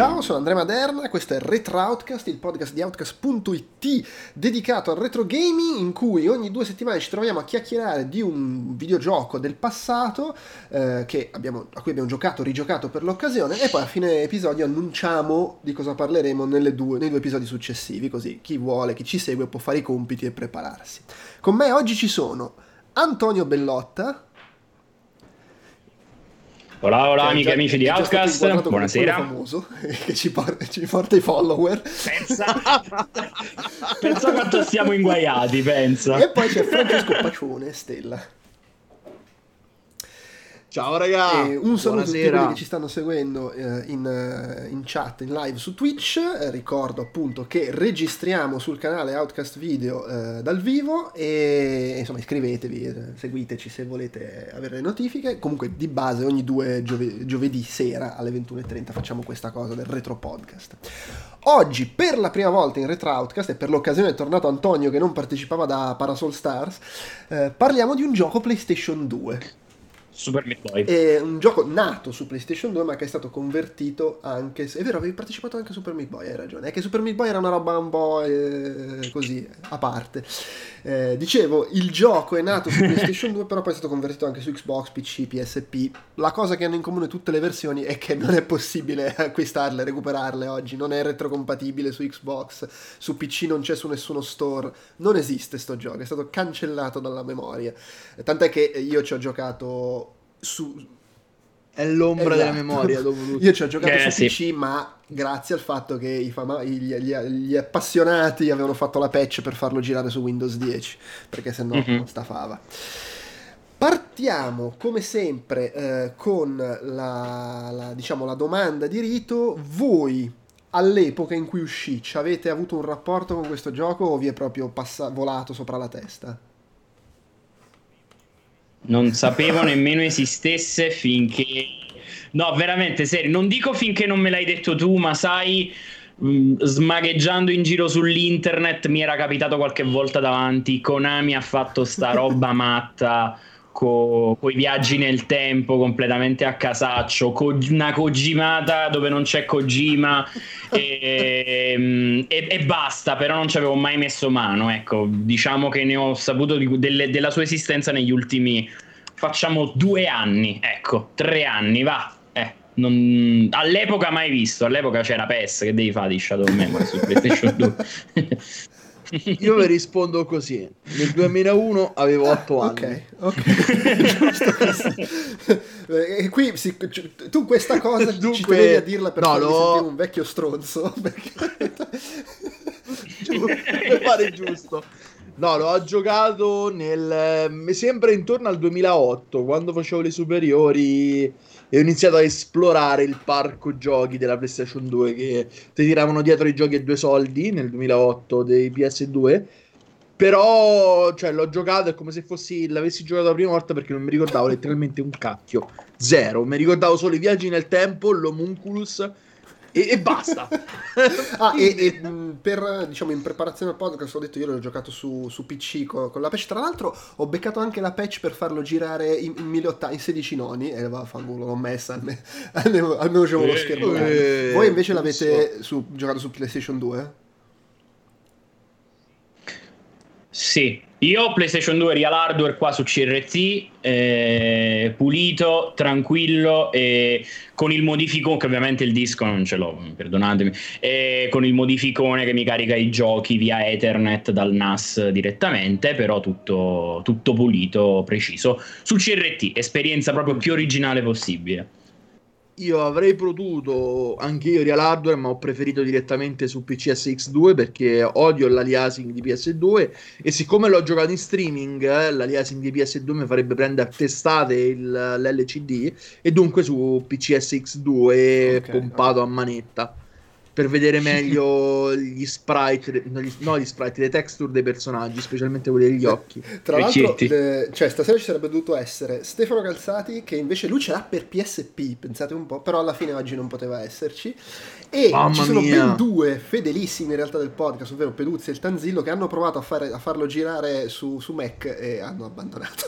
Ciao, sono Andrea Maderna, questo è Retro Outcast, il podcast di Outcast.it dedicato al retro gaming in cui ogni due settimane ci troviamo a chiacchierare di un videogioco del passato eh, abbiamo, a cui abbiamo giocato, rigiocato per l'occasione e poi a fine episodio annunciamo di cosa parleremo due, nei due episodi successivi, così chi vuole, chi ci segue può fare i compiti e prepararsi. Con me oggi ci sono Antonio Bellotta. Hola, hola amiche e amici di Outcast, buonasera. famoso che ci porta, ci porta i follower. Pensa, pensa quanto siamo inguaiati, pensa. E poi c'è Francesco Pacione, Stella. Ciao ragazzi, un saluto a tutti quelli che ci stanno seguendo eh, in, eh, in, chat, in live su Twitch. Eh, ricordo appunto che registriamo sul canale Outcast Video eh, dal vivo e insomma iscrivetevi, eh, seguiteci se volete avere le notifiche. Comunque di base ogni due giove- giovedì sera alle 21.30 facciamo questa cosa del retro podcast. Oggi per la prima volta in Retro Outcast e per l'occasione è tornato Antonio che non partecipava da Parasol Stars, eh, parliamo di un gioco PlayStation 2. Super Meat Boy. È un gioco nato su PlayStation 2 ma che è stato convertito anche... È vero, avevi partecipato anche a Super Meat Boy, hai ragione. È che Super Meat Boy era una roba un po' eh, così, a parte. Eh, dicevo, il gioco è nato su PlayStation 2 però poi è stato convertito anche su Xbox, PC, PSP. La cosa che hanno in comune tutte le versioni è che non è possibile acquistarle, recuperarle oggi. Non è retrocompatibile su Xbox, su PC non c'è su nessuno store. Non esiste sto gioco, è stato cancellato dalla memoria. Tant'è che io ci ho giocato su... È l'ombra esatto. della memoria. Dopo Io ci ho giocato eh, su sì. PC, ma grazie al fatto che i fama- gli, gli, gli, appassionati avevano fatto la patch per farlo girare su Windows 10, perché se no mm-hmm. non stafava. Partiamo come sempre eh, con la, la, diciamo, la domanda di rito. Voi all'epoca in cui uscì ci avete avuto un rapporto con questo gioco o vi è proprio passa- volato sopra la testa? Non sapevo nemmeno esistesse finché... No, veramente, serio, non dico finché non me l'hai detto tu, ma sai, mm, smagheggiando in giro sull'internet mi era capitato qualche volta davanti, Konami ha fatto sta roba matta con i viaggi nel tempo completamente a casaccio, co- una Kojimata dove non c'è Kojima e, mm, e, e, basta, però non ci avevo mai messo mano, ecco, diciamo che ne ho saputo di, delle, della sua esistenza negli ultimi, facciamo due anni, ecco, tre anni, va. Eh, non, all'epoca mai visto, all'epoca c'era PES, che devi fare di Shadow Memory su PlayStation 2? Io vi rispondo così. Nel 2001 avevo 8 anni. Ok, ok. e qui si, tu questa cosa Dunque, ci tenevi a dirla per no, lo... un vecchio stronzo. Perché... per fare giusto. No, l'ho giocato nel... mi sembra intorno al 2008, quando facevo le superiori e ho iniziato a esplorare il parco giochi della PlayStation 2 che ti tiravano dietro i giochi a due soldi nel 2008 dei PS2 però cioè, l'ho giocato è come se fossi l'avessi giocato la prima volta perché non mi ricordavo letteralmente un cacchio. Zero. Mi ricordavo solo i viaggi nel tempo l'homunculus e, e basta. ah, e, e, per, diciamo, in preparazione al podcast ho detto io l'ho giocato su, su PC con, con, la patch. Tra l'altro ho beccato anche la patch per farlo girare in, in, 1080, in 16 noni e va fanculo, l'ho messa, almeno, almeno, almeno c'avevo lo schermo. Eh, Voi invece l'avete su, giocato su PlayStation 2? Sì, io PlayStation 2 Real Hardware qua su CRT, eh, pulito, tranquillo e con il modificone, che ovviamente il disco non ce l'ho, perdonatemi, e con il modificone che mi carica i giochi via Ethernet dal NAS direttamente, però tutto, tutto pulito, preciso. Su CRT, esperienza proprio più originale possibile io avrei potuto anche io Real Hardware, ma ho preferito direttamente su PCSX 2 perché odio l'aliasing di PS2 e siccome l'ho giocato in streaming, eh, l'aliasing di PS2 mi farebbe prendere a testate il, l'LCD e dunque su PCSX 2 okay, pompato okay. a manetta per vedere meglio gli sprite, no gli, no gli, sprite, le texture dei personaggi, specialmente quelli degli occhi. Tra l'altro, le, cioè, stasera ci sarebbe dovuto essere Stefano Calzati, che invece lui ce l'ha per PSP, pensate un po', però alla fine oggi non poteva esserci. E Mamma ci sono mia. ben due fedelissimi in realtà del podcast, ovvero Peduzzi e il Tanzillo, che hanno provato a, fare, a farlo girare su, su, Mac e hanno abbandonato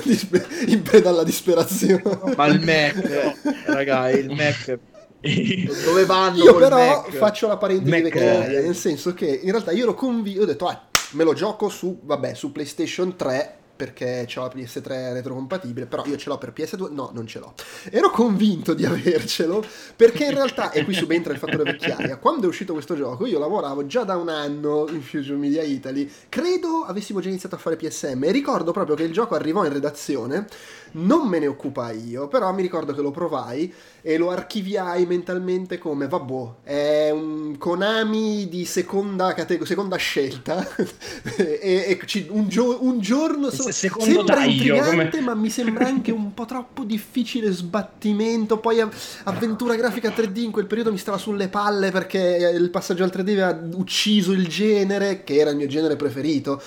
in preda alla disperazione. Ma il Mac, raga, il Mac Dove vanno? Io col però Mac? faccio la parentesi Mac, vecchiaia, nel senso che in realtà io ero convinto, ho detto ah, me lo gioco su, vabbè, su PlayStation 3 perché c'ho la PS3 retrocompatibile, però io ce l'ho per PS2, no, non ce l'ho. Ero convinto di avercelo perché in realtà, e qui subentra il fattore vecchiaia, quando è uscito questo gioco io lavoravo già da un anno in Fusion Media Italy, credo avessimo già iniziato a fare PSM e ricordo proprio che il gioco arrivò in redazione, non me ne occupai io, però mi ricordo che lo provai e lo archiviai mentalmente come vabbè, è un Konami di seconda, categ- seconda scelta. E, e ci- un, gio- un giorno so- sembra taglio, intrigante come- ma mi sembra anche un po' troppo difficile sbattimento. Poi av- avventura grafica 3D in quel periodo mi stava sulle palle perché il passaggio al 3D aveva ucciso il genere che era il mio genere preferito.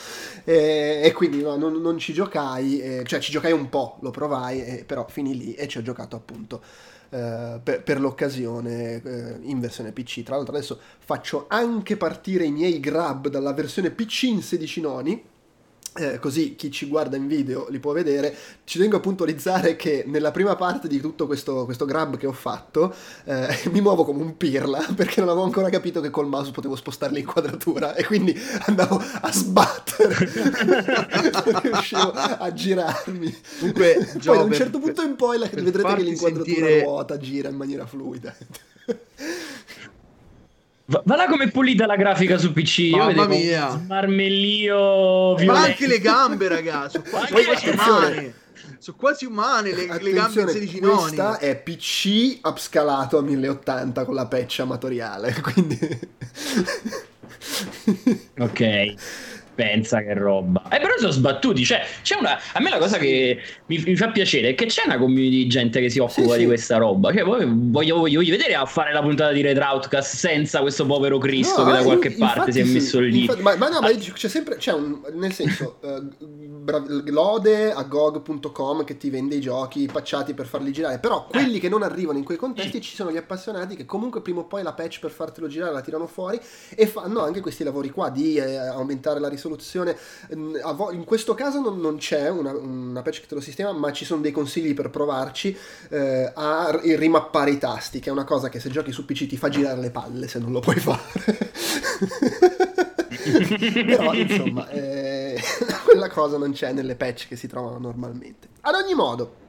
E, e quindi no, non, non ci giocai eh, cioè ci giocai un po' lo provai eh, però finì lì e ci ho giocato appunto eh, per, per l'occasione eh, in versione PC. Tra l'altro adesso faccio anche partire i miei grab dalla versione PC in 16 noni. Eh, così chi ci guarda in video li può vedere. Ci tengo a puntualizzare che nella prima parte di tutto questo, questo grab che ho fatto eh, mi muovo come un pirla perché non avevo ancora capito che col mouse potevo spostare l'inquadratura e quindi andavo a sbattere, non riuscivo a girarmi. Comunque, Poi Gio, da un certo punto in poi la- vedrete che l'inquadratura sentire- ruota, gira in maniera fluida. Va, va là come è pulita la grafica su PC. Io Mamma mia. un smarmellio Ma violento. anche le gambe, ragazzi, sono quasi, Poi, attenzione. umane. Sono quasi umane le, le gambe in Attenzione, 16 noni. questa è PC upscalato a 1080 con la patch amatoriale, quindi... Ok. Pensa che roba. Eh, però sono sbattuti. Cioè, c'è una. A me la cosa che mi, mi fa piacere è che c'è una community di gente che si occupa Sì, di sì. questa roba. Cioè, voglio, voglio, voglio vedere a fare la puntata di Red Outcast senza questo povero Cristo No, che da qualche parte si è infatti messo lì. infatti- ma, ma no, ma c'è sempre, c'è un, nel senso, eh, bra- lode a GOG.com che ti vende i giochi pacciati per farli girare, però quelli che non arrivano in quei contesti ci sono gli appassionati che comunque prima o poi la patch per fartelo girare la tirano fuori e fanno anche questi lavori qua di eh, aumentare la risoluzione. In questo caso non, non c'è una, una patch che te lo sistema, ma ci sono dei consigli per provarci eh, a rimappare i tasti, che è una cosa che se giochi su PC ti fa girare le palle se non lo puoi fare. Però insomma, eh, quella cosa non c'è nelle patch che si trovano normalmente. Ad ogni modo.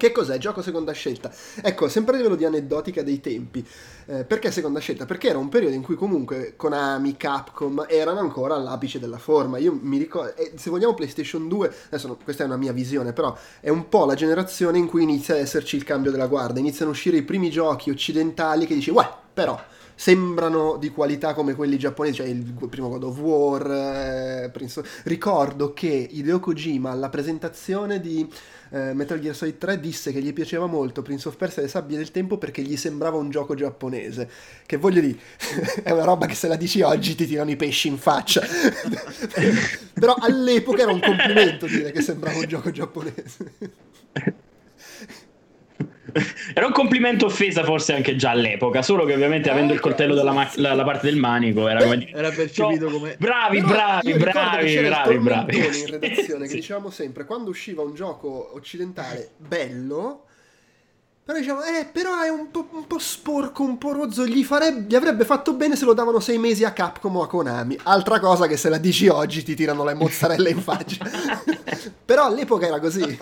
Che cos'è? Gioco seconda scelta. Ecco, sempre a livello di aneddotica dei tempi. Eh, perché seconda scelta? Perché era un periodo in cui comunque Konami, Capcom erano ancora all'apice della forma. Io mi ricordo, eh, se vogliamo PlayStation 2, adesso no, questa è una mia visione, però è un po' la generazione in cui inizia ad esserci il cambio della guardia, iniziano a uscire i primi giochi occidentali che dici, uè, però sembrano di qualità come quelli giapponesi, cioè il primo God of War. eh, Prince Ricordo che Hideo Kojima alla presentazione di eh, Metal Gear Solid 3 disse che gli piaceva molto Prince of Persia e le sabbie del tempo perché gli sembrava un gioco giapponese. Che voglio dire, è una roba che se la dici oggi ti tirano i pesci in faccia. Però all'epoca era un complimento dire che sembrava un gioco giapponese. Era un complimento offesa forse anche già all'epoca, solo che ovviamente Eh, avendo il coltello dalla ma- la, la parte del manico era come dire... Era percepito come- Bravi, Però bravi, bravi, bravi, bravi. in redazione che Sì. dicevamo sempre quando usciva un gioco occidentale bello però diciamo eh però è un po', un po' sporco un po' rozzo gli, farebbe, gli avrebbe fatto bene se lo davano sei mesi a Capcom o a Konami. Altra cosa che se la dici oggi ti tirano le mozzarelle in faccia. Però all'epoca era così.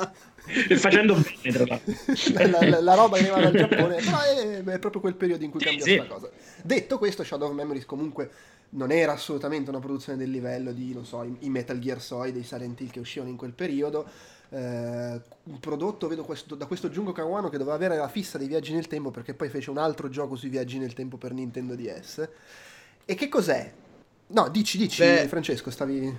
Facendo bene, tra l'altro. la, la- la roba che arriva dal Giappone però è, è proprio quel periodo in cui Sì, cambia sì. questa cosa. Detto questo Shadow of Memories comunque non era assolutamente una produzione del livello di non so i, i Metal Gear Solid dei Silent Hill che uscivano in quel periodo eh, un prodotto vedo questo, da questo Jungo Kawano che doveva avere la fissa dei viaggi nel tempo perché poi fece un altro gioco sui viaggi nel tempo per Nintendo DS e che cos'è? no dici dici Beh, Francesco stavi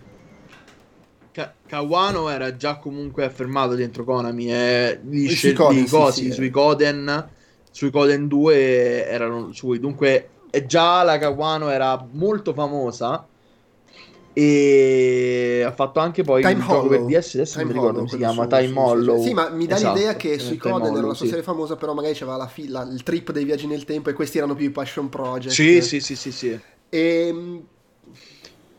Ka- Kawano era già comunque affermato dentro Konami e gli Sui Coden, sì, cosi sì, sui eh. Coden sui Coden 2 erano sui dunque già la Kawano era molto famosa e ha fatto anche poi Time un gioco per Hollow. DS adesso non mi Time ricordo Hollow, come si chiama su- Time su- Hollow Sì, ma mi dà Esatto, l'idea che eh, sui Time Coden era Hollow, sua sì. serie famosa, però magari c'aveva la fila, il trip dei viaggi nel tempo e questi erano più i passion project. sì sì sì sì sì E,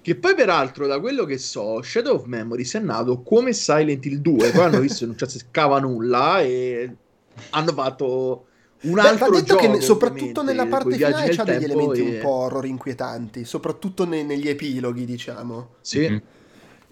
Che poi, peraltro, da quello che so, Shadow of Memories è nato come Silent Hill 2. Poi hanno visto che non ci azzeccava nulla e hanno fatto un altro Beh, gioco, che soprattutto nella parte finale c'ha degli elementi e... un po' horror inquietanti, soprattutto ne- negli epiloghi, diciamo. Sì. Mm-hmm.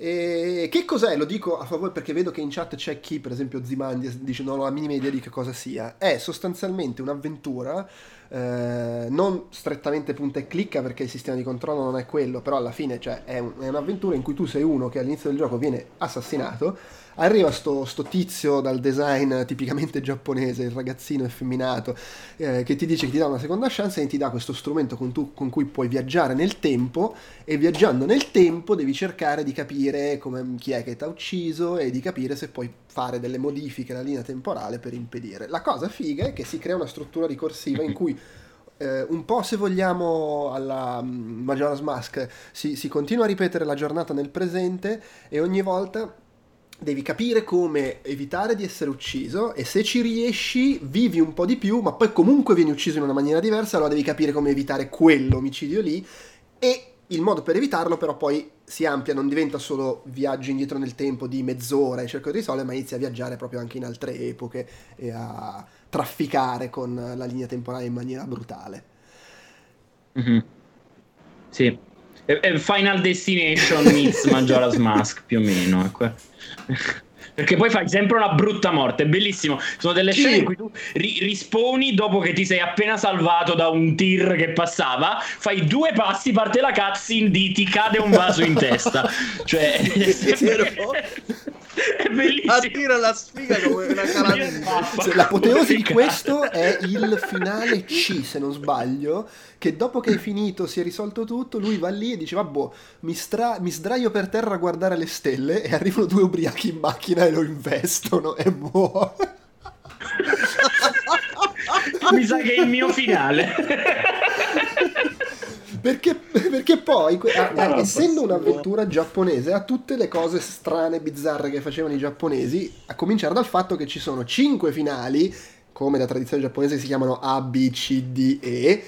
E che cos'è? Lo dico a favore perché vedo che in chat c'è chi, per esempio Zimandia, dice non ho la minima idea di che cosa sia. È sostanzialmente un'avventura, eh, non strettamente punta e clicca perché il sistema di controllo non è quello, però alla fine cioè, è, un, è un'avventura in cui tu sei uno che all'inizio del gioco viene assassinato Arriva sto, sto, tizio dal design tipicamente giapponese, il ragazzino effeminato, eh, che ti dice che ti dà una seconda chance e ti dà questo strumento con, tu, con, cui puoi viaggiare nel tempo e viaggiando nel tempo devi cercare di capire come, chi è che ti ha ucciso e di capire se puoi fare delle modifiche alla linea temporale per impedire. La cosa figa è che si crea una struttura ricorsiva in cui eh, un po' se vogliamo alla mm, Majora's Mask si, si continua a ripetere la giornata nel presente e ogni volta devi capire come evitare di essere ucciso e se ci riesci vivi un po' di più, ma poi comunque vieni ucciso in una maniera diversa, allora devi capire come evitare quell'omicidio lì e il modo per evitarlo però poi si amplia, non diventa solo viaggio indietro nel tempo di mezz'ora e cerco di risolvere, ma inizia a viaggiare proprio anche in altre epoche e a trafficare con la linea temporale in maniera brutale. Mm-hmm. Sì, Final Destination meets Majora's Mask più o meno. Ecco. Perché poi fai sempre una brutta morte, è bellissimo. Sono delle scene in cui tu ri- risponi dopo che ti sei appena salvato da un tir che passava, fai due passi, parte la cutscene di ti cade un vaso in testa. cioè, è, sempre... è bellissimo. Attira la sfiga come una. Cioè, l'apoteosi di questo è il finale C, se non sbaglio, che dopo che hai finito, si è risolto tutto, lui va lì e dice, vabbè, mi, stra- mi sdraio per terra a guardare le stelle e arrivano due ubriachi in macchina e lo investono e muore. mi sa che è il mio finale. Perché, perché, poi, ah, essendo un'avventura giapponese, ha tutte le cose strane, bizzarre che facevano i giapponesi, a cominciare dal fatto che ci sono cinque finali, come da tradizione giapponese si chiamano A, B, C, D, E,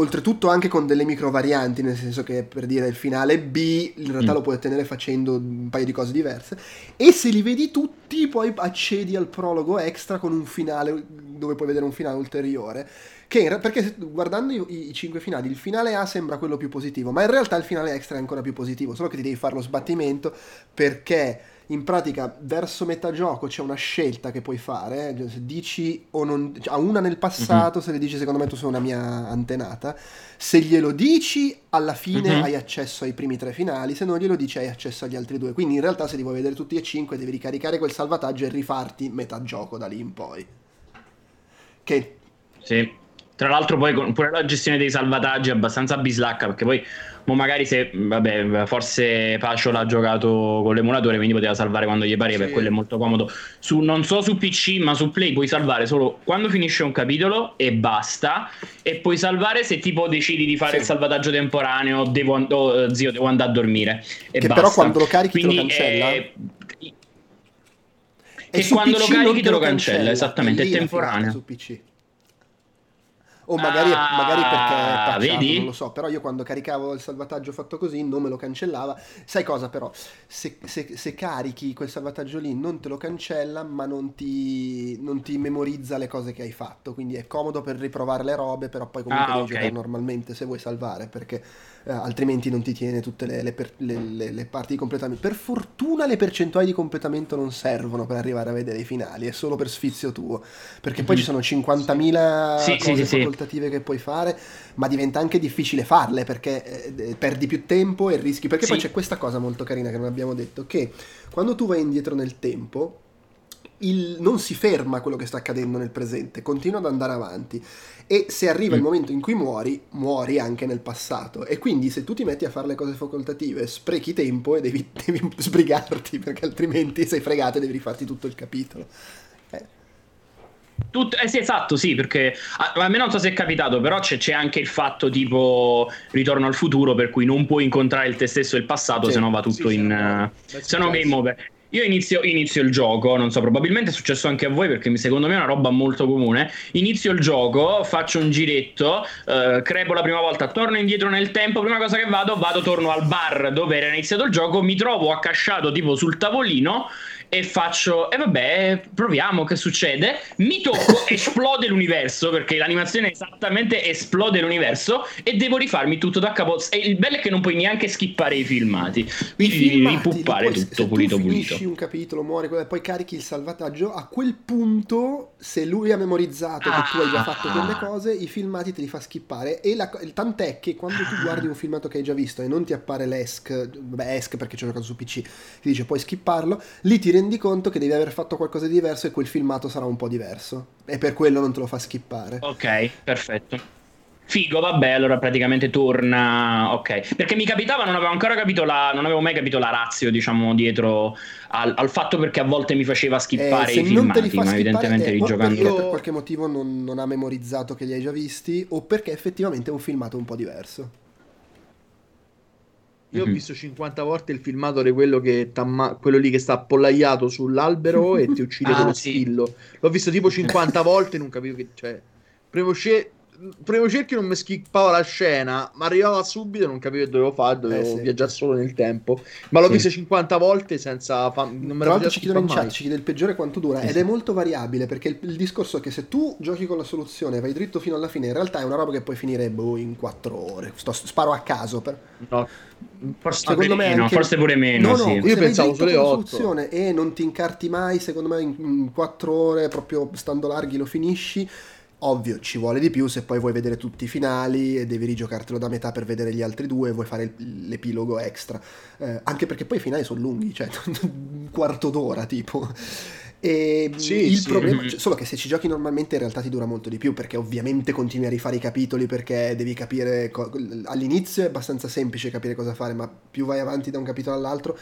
oltretutto anche con delle micro varianti, nel senso che per dire il finale B in realtà mm. lo puoi ottenere facendo un paio di cose diverse e se li vedi tutti poi accedi al prologo extra con un finale dove puoi vedere un finale ulteriore. Che, perché guardando i, i, cinque finali, il finale A sembra quello più positivo, ma in realtà il finale extra è ancora più positivo, solo che ti devi fare lo sbattimento perché in pratica verso metà gioco c'è una scelta che puoi fare, eh, se dici o non... a una nel passato, mm-hmm. se le dici secondo me tu sei una mia antenata, se glielo dici alla fine mm-hmm. hai accesso ai primi tre finali, se non glielo dici hai accesso agli altri due, quindi in realtà se li vuoi vedere tutti e cinque devi ricaricare quel salvataggio e rifarti metà gioco da lì in poi. Che... Sì. Tra l'altro poi pure la gestione dei salvataggi è abbastanza bislacca perché poi Mo magari se, vabbè, forse Pacio l'ha giocato con l'emulatore, quindi poteva salvare quando gli pareva, sì. e quello è molto comodo. Su, non so su PC, ma su Play puoi salvare solo quando finisce un capitolo e basta. E puoi salvare se tipo decidi di fare sì. il salvataggio temporaneo, devo, oh, zio, devo andare a dormire. E che basta. però quando lo carichi quindi, te lo cancella. È... E, quando PC lo carichi te lo cancella, cancella. esattamente, è temporaneo. Su PC o magari, ah, magari perché è patchato, vedi? non lo so, però io quando caricavo il salvataggio fatto così non me lo cancellava. Sai cosa però? Se, se, se carichi quel salvataggio lì non te lo cancella, ma non ti, non ti, memorizza le cose che hai fatto, quindi è comodo per riprovare le robe, però poi comunque ah, devi okay. giocare normalmente se vuoi salvare, perché eh, altrimenti non ti tiene tutte le, le, per, le, le, parti di completamento. Per fortuna le percentuali di completamento non servono per arrivare a vedere i finali, è solo per sfizio tuo, perché poi mm. ci sono 50.000 sì. cose sì, facoltative che puoi fare, ma diventa anche difficile farle perché eh, perdi più tempo e rischi, perché poi c'è questa cosa molto carina che non abbiamo detto, che quando tu vai indietro nel tempo, il, non si ferma quello che sta accadendo nel presente, continua ad andare avanti e se arriva mm. il momento in cui muori, muori anche nel passato e quindi se tu ti metti a fare le cose facoltative sprechi tempo e devi, devi sbrigarti perché altrimenti sei fregato e devi rifarti tutto il capitolo. Eh. Tut- eh sì, esatto, sì, perché a, a, me non so se è capitato, però c'è, c'è, anche il fatto tipo ritorno al futuro, per cui non puoi incontrare il te stesso e il passato, sì, se no va tutto sì, in... Uh, se no game over. Io inizio, inizio, il gioco, non so, probabilmente è successo anche a voi perché secondo me è una roba molto comune. Inizio il gioco, faccio un giretto, eh, crepo la prima volta, torno indietro nel tempo, prima cosa che vado, vado, torno al bar dove era iniziato il gioco, mi trovo accasciato tipo sul tavolino e faccio, e eh vabbè, proviamo che succede. Mi tocco, esplode l'universo perché l'animazione esattamente esplode l'universo e devo rifarmi tutto da capo. E il bello è che non puoi neanche skippare i filmati, quindi I devi ripuppare tutto se pulito tu pulito. un capitolo, muori, poi carichi il salvataggio. A quel punto, se lui ha memorizzato ah. che tu hai già fatto quelle cose, i filmati te li fa skippare. E la, tant'è che quando tu guardi un filmato che hai già visto e non ti appare l'ESC, beh, ESC perché ci ho giocato su PC, ti dice puoi skipparlo, lì ti rendi conto che devi aver fatto qualcosa di diverso e quel filmato sarà un po' diverso. E per quello non te lo fa skippare. Ok, perfetto. Figo, vabbè, allora praticamente torna. Ok. Perché mi capitava, non avevo ancora capito la. Non avevo mai capito la razio, diciamo, dietro al, al fatto perché a volte mi faceva skippare eh, i filmati, ma evidentemente eh, rigiocando. Perché per qualche motivo non, non ha memorizzato che li hai già visti, o perché effettivamente è un filmato un po' diverso. Io mm-hmm. ho visto 50 volte il filmato di quello, che quello lì che sta appollaiato sull'albero e ti uccide ah, con lo sì. spillo. L'ho visto tipo 50 volte e non capivo che. Cioè, primo, sce- primo cerchio non mi skippava la scena, ma arrivava subito e non capivo che dovevo fare, dovevo eh, sì. viaggiare solo nel tempo. Ma l'ho sì. visto 50 volte senza... Fa- non me Tra l'altro ci chiedono in chat, ci chiede il peggiore quanto dura, eh, ed è molto variabile, perché il, il, discorso è che se tu giochi con la soluzione e vai dritto fino alla fine, in realtà è una roba che puoi finire boh, in 4 ore. Sto, sparo a caso. Per... No. Forse, secondo me meno, anche... forse pure meno. No, no, sì. Io pensavo sulle 8 e non ti incarti mai. Secondo me, in 4 ore, proprio stando larghi, lo finisci. Ovvio, ci vuole di più se poi vuoi vedere tutti i finali e devi rigiocartelo da metà per vedere gli altri due, vuoi fare l'epilogo extra. Eh, anche perché poi i finali sono lunghi, cioè un quarto d'ora tipo. E sì, il sì. problema, cioè, solo che se ci giochi normalmente in realtà ti dura molto di più perché ovviamente continui a rifare i capitoli perché devi capire, co- all'inizio è abbastanza semplice capire cosa fare, ma più vai avanti da un capitolo all'altro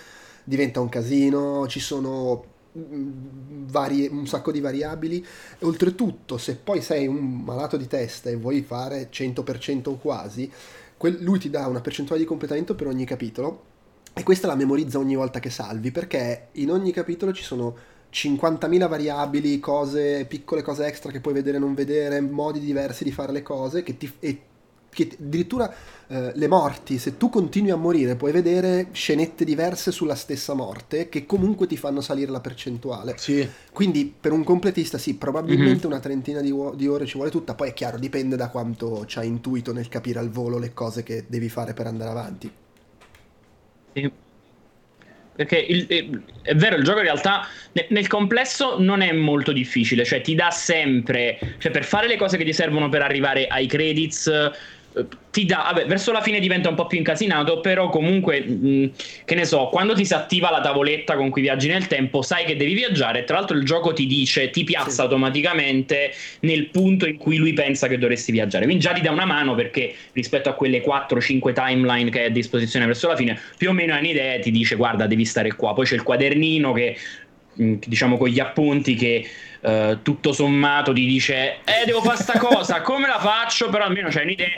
diventa un casino, ci sono Vari, un sacco di variabili. Oltretutto, se poi sei un malato di testa e vuoi fare 100% o quasi, quel, lui ti dà una percentuale di completamento per ogni capitolo e questa la memorizza ogni volta che salvi perché in ogni capitolo ci sono 50.000 variabili, cose, piccole cose extra che puoi vedere e non vedere, modi diversi di fare le cose che ti, e che addirittura eh, le morti, se tu continui a morire, puoi vedere scenette diverse sulla stessa morte che comunque ti fanno salire la percentuale. Sì. Quindi per un completista sì, probabilmente mm-hmm. una trentina di, di, ore ci vuole tutta, poi è chiaro, dipende da quanto ci hai intuito nel capire al volo le cose che devi fare per andare avanti. Sì. Perché il, è vero, il gioco in realtà nel complesso non è molto difficile, cioè ti dà sempre, cioè per fare le cose che ti servono per arrivare ai credits ti dà, vabbè, verso la fine diventa un po' più incasinato, però comunque, mh, che ne so, quando ti si attiva la tavoletta con cui viaggi nel tempo, sai che devi viaggiare, tra l'altro il gioco ti dice, ti piazza sì. automaticamente nel punto in cui lui pensa che dovresti viaggiare, quindi già ti dà una mano perché rispetto a quelle 4-5 timeline che hai a disposizione verso la fine, più o meno hai un'idea e ti dice guarda devi stare qua, poi c'è il quadernino che diciamo con gli appunti che uh, tutto sommato ti dice eh devo fare sta cosa come la faccio? Però almeno c'è un'idea.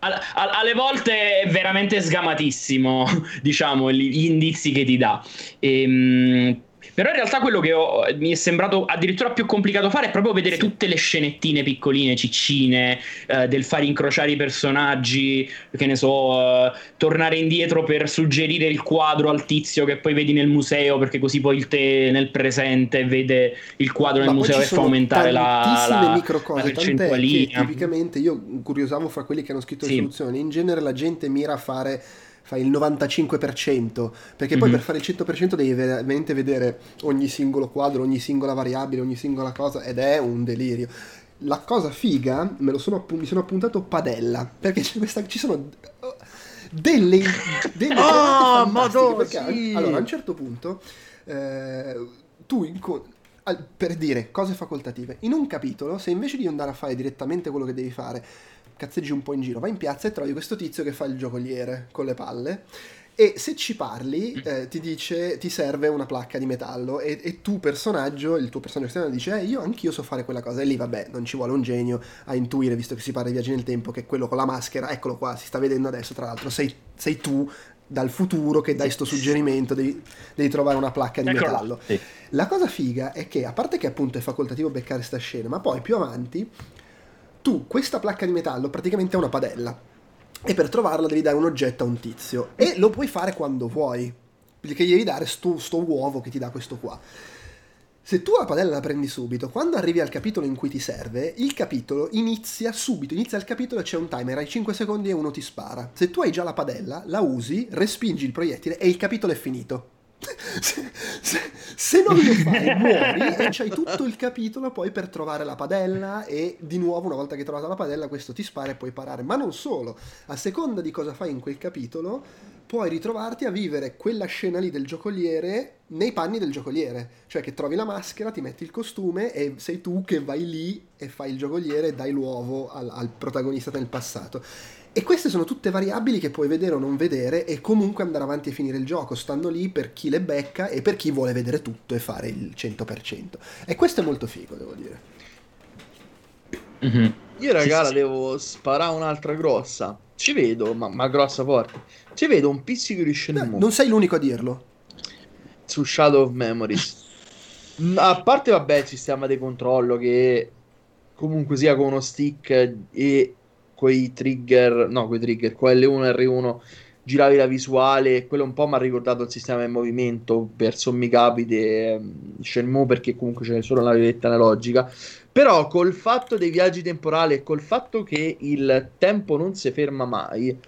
All- all- alle volte è veramente sgamatissimo diciamo gli indizi che ti dà. E, ehm, però in realtà quello che ho, mi è sembrato addirittura più complicato fare è proprio vedere sì. tutte le scenettine piccoline, ciccine, eh, del fare incrociare i personaggi, che ne so, eh, tornare indietro per suggerire il quadro al tizio che poi vedi nel museo, perché così poi il te nel presente vede il quadro nel museo e fa aumentare la, la, micro cose, la percentualina. tipicamente io curiosavo fra quelli che hanno scritto sì. le soluzioni, in genere la gente mira a fare fai il 95%, perché poi mm-hmm. per fare il 100% devi veramente vedere ogni singolo quadro, ogni singola variabile, ogni singola cosa ed è un delirio. La cosa figa, me lo sono, mi sono appuntato padella, perché questa, ci sono delle, delle oh, madonna, perché sì. allora a un certo punto eh, tu incontri per dire cose facoltative in un capitolo se invece di andare a fare direttamente quello che devi fare cazzeggi un po' in giro, vai in piazza e trovi questo tizio che fa il giocoliere con le palle. E se ci parli, mm. eh, ti dice ti serve una placca di metallo. E, e tu, personaggio, il tuo personaggio esterno, dice: Eh, io anch'io so fare quella cosa. E lì, vabbè, non ci vuole un genio a intuire, visto che si parla di viaggi nel tempo, che quello con la maschera, eccolo qua, si sta vedendo adesso. Tra l'altro, sei, sei tu dal futuro che dai sto suggerimento, devi, devi trovare una placca di eccolo. metallo. Sì. La cosa figa è che, a parte che appunto è facoltativo beccare sta scena, ma poi più avanti tu questa placca di metallo praticamente è una padella e per trovarla devi dare un oggetto a un tizio e lo puoi fare quando vuoi perché gli devi dare sto, sto uovo che ti dà questo qua Se tu la padella la prendi subito, quando arrivi al capitolo in cui ti serve, il capitolo inizia subito, inizia il capitolo e c'è un timer, hai 5 secondi e uno ti spara. Se tu hai già la padella, la usi, respingi il proiettile e il capitolo è finito. Se, se, se, non lo fai, muori e c'hai tutto il capitolo poi per trovare la padella e di nuovo una volta che hai trovato la padella questo ti spara e puoi parare. Ma non solo, a seconda di cosa fai in quel capitolo puoi ritrovarti a vivere quella scena lì del giocoliere nei panni del giocoliere, cioè che trovi la maschera, ti metti il costume e sei tu che vai lì e fai il giocoliere e dai l'uovo al, al protagonista nel passato. E queste sono tutte variabili che puoi vedere o non vedere e comunque andare avanti e finire il gioco, stando lì per chi le becca e per chi vuole vedere tutto e fare il 100%. E questo è molto figo, devo dire. Mm-hmm. Io raga, sì, devo sparare un'altra grossa. Ci vedo, ma, ma grossa forte. Ci vedo un pizzico di Shenmue. Non sei l'unico a dirlo. Su Shadow of Memories. a parte, vabbè, il sistema di controllo che comunque sia con uno stick e quei trigger, no, quei trigger, con L1 e R1 giravi la visuale, quello un po' mi ha ricordato il sistema di movimento per sommi capi di um, Shenmue perché comunque c'è solo la rivetta analogica. Però col fatto dei viaggi temporali e col fatto che il tempo non si ferma mai,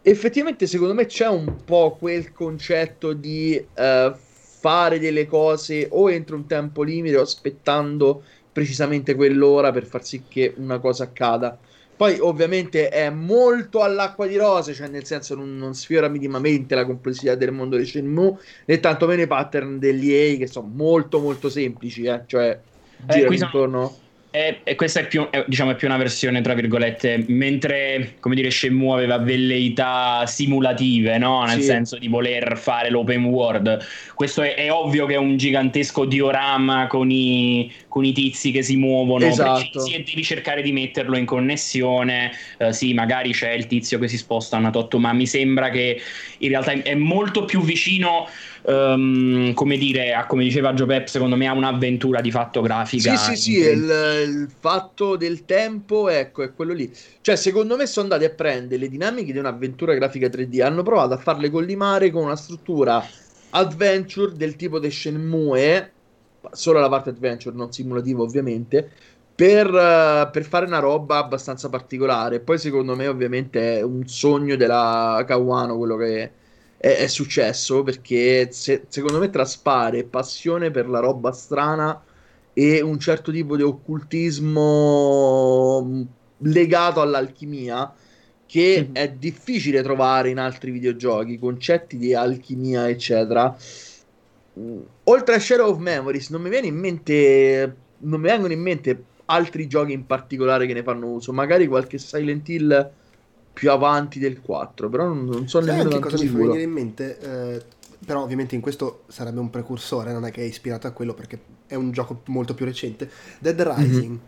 effettivamente secondo me c'è un po' quel concetto di uh, fare delle cose o entro un tempo limite o aspettando precisamente quell'ora per far sì che una cosa accada. Poi ovviamente è molto all'acqua di rose, cioè nel senso non, non sfiora minimamente la complessità del mondo di Shenmue, né tantomeno i pattern degli EA che sono molto molto semplici, eh? cioè eh, gira intorno... E, e, questa è più, è, diciamo, è più una versione, tra virgolette, mentre, come dire, Shenmue aveva velleità simulative, no? Nel sì. senso di voler fare l'open world. Questo è, è, ovvio che è un gigantesco diorama con i, con i tizi che si muovono esatto. precisi e devi cercare di metterlo in connessione. Uh, sì, magari c'è il tizio che si sposta a una tot, ma mi sembra che in realtà è molto più vicino um, come dire, a, come diceva Joe Pep, secondo me ha un'avventura di fatto grafica. Sì, sì, sì, il, il, fatto del tempo, ecco, è quello lì. Cioè, secondo me sono andati a prendere le dinamiche di un'avventura grafica 3D, hanno provato a farle collimare con una struttura adventure del tipo di Shenmue, solo la parte adventure, non simulativa ovviamente, per, uh, per, fare una roba abbastanza particolare. Poi, secondo me, ovviamente è un sogno della Kawano quello che è, è successo perché se, secondo me traspare passione per la roba strana e un certo tipo di occultismo mm, legato all'alchimia che è difficile trovare in altri videogiochi, concetti di alchimia, eccetera. Mm, oltre a Shadow of Memories, non mi viene in mente non mi vengono in mente altri giochi in particolare che ne fanno uso, magari qualche Silent Hill più avanti del 4, però non, non so nemmeno che cosa sicuro. mi fa venire in mente, eh, però ovviamente in questo sarebbe un precursore, non è che è ispirato a quello perché è un gioco molto più recente, Dead Rising. Mm-hmm.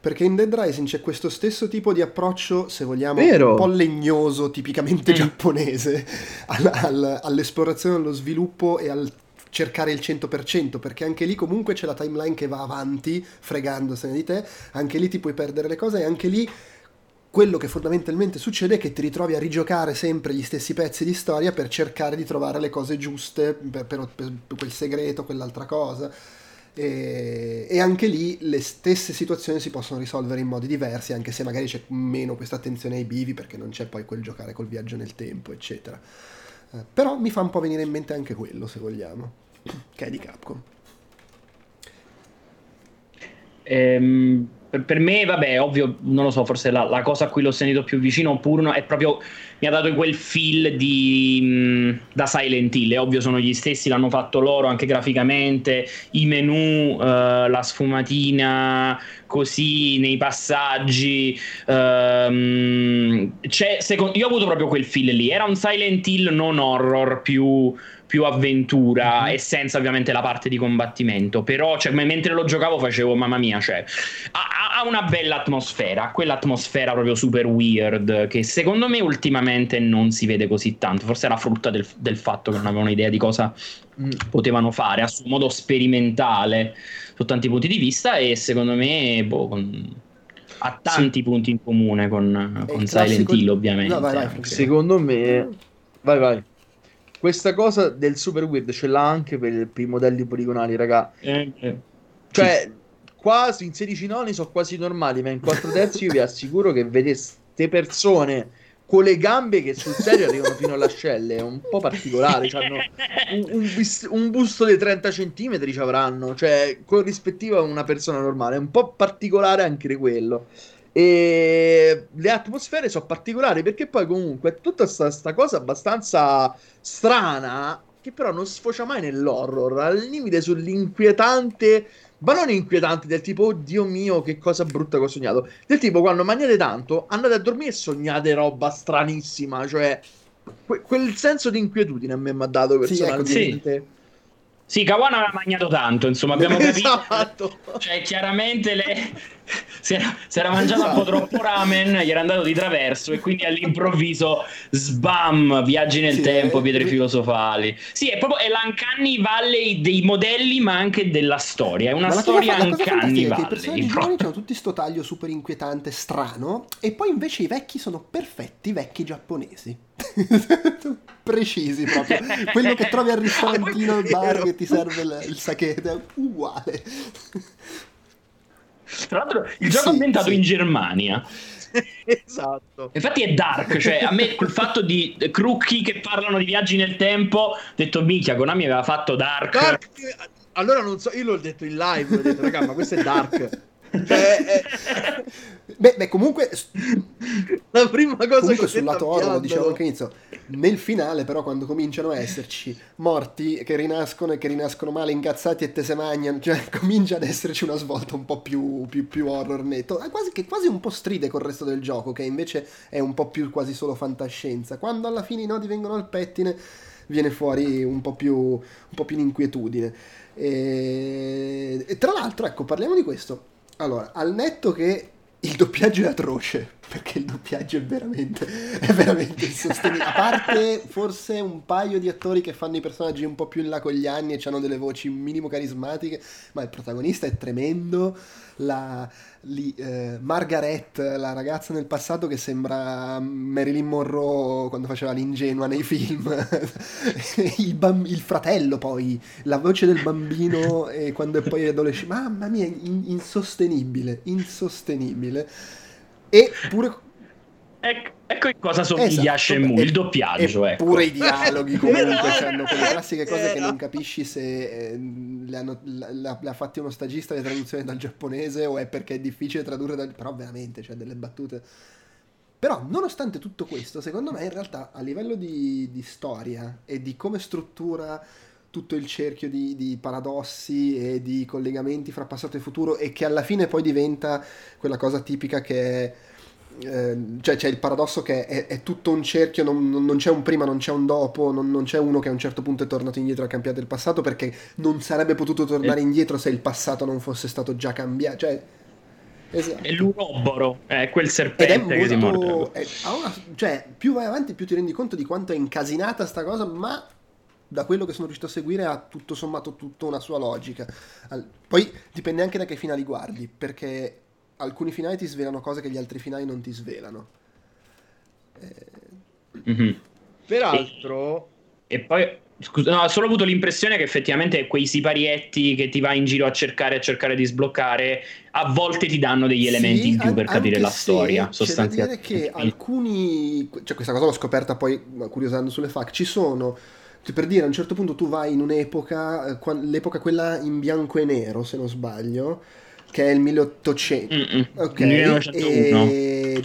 Perché in Dead Rising c'è questo stesso tipo di approccio, se vogliamo, Vero. un po' legnoso, tipicamente mm. giapponese, all, all, all'esplorazione, allo sviluppo e al cercare il 100%, perché anche lì comunque c'è la timeline che va avanti, fregandosene di te, anche lì ti puoi perdere le cose e anche lì quello che fondamentalmente succede è che ti ritrovi a rigiocare sempre gli stessi pezzi di storia per cercare di trovare le cose giuste per, per, per quel segreto, quell'altra cosa. E, e, anche lì le stesse situazioni si possono risolvere in modi diversi, anche se magari c'è meno questa attenzione ai bivi perché non c'è poi quel giocare col viaggio nel tempo, eccetera. Eh, però mi fa un po' venire in mente anche quello, se vogliamo, che è di Capcom. Ehm, per, per, me, vabbè, ovvio, non lo so, forse la, la, cosa a cui l'ho sentito più vicino, pur no, è proprio mi ha dato quel feel di mh, da Silent Hill. È ovvio, sono gli stessi, l'hanno fatto loro anche graficamente. I menu, uh, la sfumatina, così nei passaggi. Uh, secondo, io ho avuto proprio quel feel lì. Era un Silent Hill non horror più più avventura mm-hmm. e senza ovviamente la parte di combattimento. Però, cioè, mentre lo giocavo, facevo mamma mia, cioè, ha, ha, una bella atmosfera, quell'atmosfera proprio super weird che secondo me ultimamente non si vede così tanto. Forse era frutta del, del fatto che non avevano idea di cosa mm. potevano fare a suo modo sperimentale su tanti punti di vista e secondo me boh, con, ha tanti sì. punti in comune con, con Silent Hill ovviamente. No, vai, vai, secondo me... Vai, vai. Questa cosa del super weird ce l'ha anche per, per i modelli poligonali, raga. Eh, eh. Cioè, qua in 16 noni sono quasi normali, ma in 4 terzi io vi assicuro che vedete queste persone con le gambe che sul serio arrivano fino all'ascelle, è un po' particolare, hanno un, un, bis- un, busto di 30 cm ci avranno, cioè corrispettivo a una persona normale, è un po' particolare anche quello. E le atmosfere sono particolari perché poi comunque è tutta questa cosa abbastanza strana che però non sfocia mai nell'horror, al limite sull'inquietante ma non inquietanti del tipo, oddio mio, che cosa brutta che ho sognato. Del tipo, quando mangiate tanto, andate a dormire e sognate roba stranissima, cioè que- quel senso di inquietudine a me mi ha dato personalmente. Sì, ecco, sì. Sì, Kawana aveva mangiato tanto, insomma, abbiamo capito. Esatto. Cioè, chiaramente le... si, era, si, era, mangiato esatto. un po' troppo ramen, gli era andato di traverso e quindi all'improvviso sbam, viaggi nel sì, tempo, pietre eh, filosofali. Sì, è proprio è l'Uncanny Valley dei modelli, ma anche della storia. È una storia Uncanny Valley. I personaggi giovani hanno tutti sto taglio super inquietante, strano, e poi invece i vecchi sono perfetti, vecchi giapponesi. precisi proprio quello che trovi al ristorantino al bar che ti serve il, il sake è uguale tra l'altro il gioco sì, è ambientato sì. in Germania. Esatto. Infatti è dark cioè a me quel fatto di crocchi che parlano di viaggi nel tempo ho detto minchia Konami aveva fatto dark, dark allora non so io l'ho detto in live ho detto raga ma questo è dark. Cioè, eh... beh, beh, comunque la prima cosa comunque che sul lato oro lo dicevo anche all'inizio nel finale però quando cominciano a esserci morti che rinascono e che rinascono male incazzati e te se mangiano cioè comincia ad esserci una svolta un po' più, più, più horror netto. Quasi, che quasi un po' stride col resto del gioco che invece è un po' più quasi solo fantascienza. Quando alla fine i nodi vengono al pettine viene fuori un po' più, un po più in inquietudine e, e tra l'altro ecco parliamo di questo. Allora, al netto che il doppiaggio è atroce, perché il doppiaggio è veramente, è veramente insostenibile. A parte forse un paio di attori che fanno i personaggi un po' più in là con gli anni e hanno delle voci minimo carismatiche, ma il protagonista è tremendo. La, li, eh, Margaret, la ragazza nel passato che sembra Marilyn Monroe quando faceva l'ingenua nei film, il, bamb- il, fratello poi, la voce del bambino e quando è poi adolescente, mamma mia, in- insostenibile, insostenibile. E pure Ecco, ecco in cosa somiglia esatto, Shenmue, il doppiaggio. Ecco. Pure i dialoghi comunque hanno quelle classiche cose che non capisci se eh, le, hanno, le, ha fatti uno stagista le traduzioni dal giapponese o è perché è difficile tradurre dal... però veramente c'è cioè, delle battute. Però nonostante tutto questo, secondo me in realtà a livello di, di storia e di come struttura tutto il cerchio di, di, paradossi e di collegamenti fra passato e futuro e che alla fine poi diventa quella cosa tipica che è Ehm, cioè c'è il paradosso che è, è tutto un cerchio, non, non, c'è un prima, non c'è un dopo, non, non, c'è uno che a un certo punto è tornato indietro e ha cambiato il passato perché non sarebbe potuto tornare indietro se il passato non fosse stato già cambiato. Cioè, esatto. È l'uroboro, è quel serpente molto, che si morde. È, una, cioè, più vai avanti più ti rendi conto di quanto è incasinata sta cosa, ma da quello che sono riuscito a seguire ha tutto sommato tutta una sua logica. Poi dipende anche da che finali guardi, perché alcuni finali ti svelano cose che gli altri finali non ti svelano. Eh... Mm-hmm. Peraltro... E, e poi... Scusa, no, ho solo avuto l'impressione che effettivamente quei siparietti che ti vai in giro a cercare a cercare di sbloccare a volte ti danno degli elementi sì, in più per capire la storia sostanzialmente. C'è da dire che alcuni cioè questa cosa l'ho scoperta poi curiosando sulle FAQ ci sono per dire a un certo punto tu vai in un'epoca eh, l'epoca quella in bianco e nero se non sbaglio che è il 1800. Mm-mm. Ok. 1901. E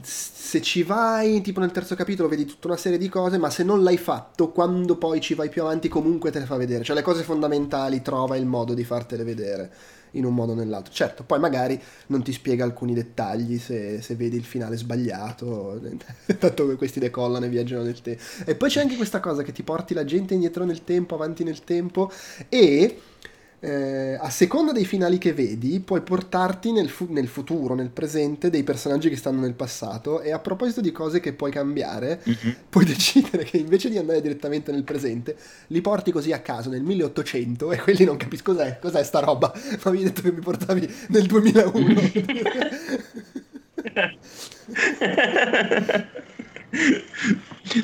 se ci vai, tipo nel terzo capitolo, vedi tutta una serie di cose, ma se non l'hai fatto, quando poi ci vai più avanti, comunque te le fa vedere. Cioè, le cose fondamentali trova il modo di fartele vedere in un modo o nell'altro. Certo, poi magari non ti spiega alcuni dettagli se, se vedi il finale sbagliato, tanto che questi decollano e viaggiano nel tempo. E poi c'è anche questa cosa che ti porti la gente indietro nel tempo, avanti nel tempo e eh, a seconda dei finali che vedi, puoi portarti nel, fu- nel, futuro, nel presente, dei personaggi che stanno nel passato. E a proposito di cose che puoi cambiare, mm-hmm. puoi decidere che invece di andare direttamente nel presente, li porti così a caso nel 1800 e quelli non capisco cos'è, cos'è sta roba. Ma mi hai detto che mi portavi nel 2001.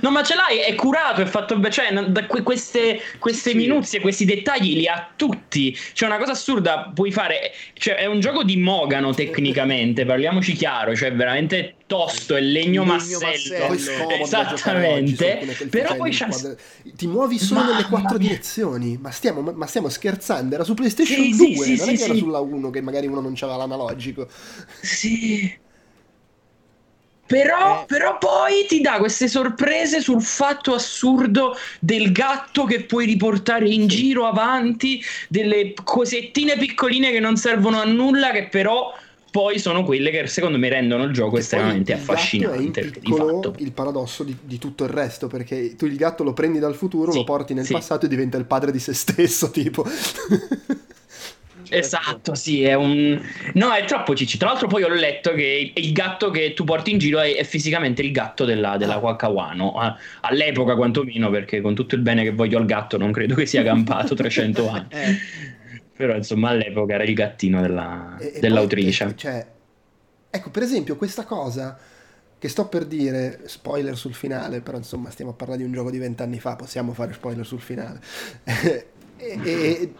No, ma ce l'hai, è curato, è fatto bene. Cioè, da que- queste, queste sì. minuzie, questi dettagli li ha tutti. Cioè, una cosa assurda, puoi fare. Cioè, è un gioco di Mogano tecnicamente, parliamoci chiaro. Cioè, veramente tosto, è legno, legno massello. massello. Esattamente. Oggi, Però poi c'è. Ti muovi solo Mamma nelle quattro mia. direzioni. Ma stiamo, ma stiamo, scherzando? Era su PlayStation sì, 2, sì, non è che era sulla 1 che magari uno non c'aveva l'analogico. Sì. Però, eh. però, poi ti dà queste sorprese sul fatto assurdo del gatto che puoi riportare in giro avanti, delle cosettine piccoline che non servono a nulla, che però poi sono quelle che secondo me rendono il gioco estremamente il affascinante. È piccolo il paradosso di, di, tutto il resto, perché tu il gatto lo prendi dal futuro, sì, lo porti nel sì. passato e diventa il padre di se stesso, tipo. Certo. Esatto, sì, è un... No, è troppo cicci. Tra l'altro poi ho letto che il gatto che tu porti in giro è, è fisicamente il gatto della, della Wakawano, all'epoca quantomeno, perché con tutto il bene che voglio al gatto non credo che sia campato 300 anni. Eh. Però insomma all'epoca era il gattino della, e, dell'autrice. Poi, cioè, ecco, per esempio questa cosa che sto per dire, spoiler sul finale, però insomma stiamo a parlare di un gioco di vent'anni fa, possiamo fare spoiler sul finale. E, e,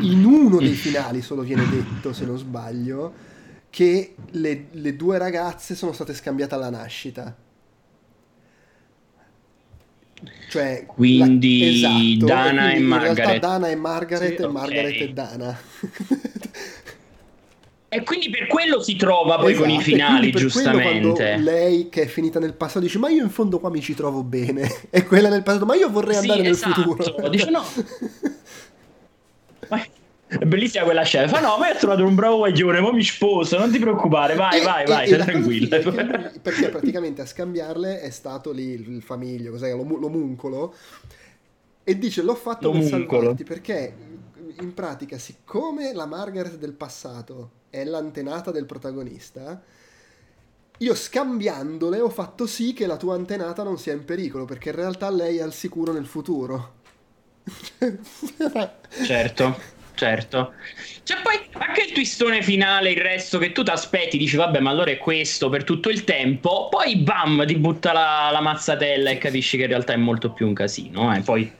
in uno dei finali solo viene detto, se non sbaglio, che le, le due ragazze sono state scambiate alla nascita. Cioè, quindi la, esatto, Dana e, e Margaret. In realtà Dana e Margaret sì, e Margaret okay. e Dana. E quindi per quello si trova poi esatto, con i esatto, finali, giustamente. lei che è finita nel passato dice: Ma io in fondo qua mi ci trovo bene. E quella nel passato, ma io vorrei sì, andare esatto. nel futuro. Dice no. È bellissima quella scena. Fa no, ma io ho trovato un bravo guaglione, ma mi sposo, non ti preoccupare, vai, e, vai, e, vai, stai tranquilla. Perché, perché praticamente a scambiarle è stato lì il famiglio, cos'è, l'omuncolo, e dice l'ho fatto l'omuncolo. per salvarti perché in pratica siccome la Margaret del passato è l'antenata del protagonista, io scambiandole ho fatto sì che la tua antenata non sia in pericolo, perché in realtà lei è al sicuro nel futuro. certo. Certo. C'è poi anche il twistone finale, il resto che tu ti aspetti, dici vabbè ma allora è questo per tutto il tempo, poi bam ti butta la, la mazzatella e capisci che in realtà è molto più un casino. Eh. Poi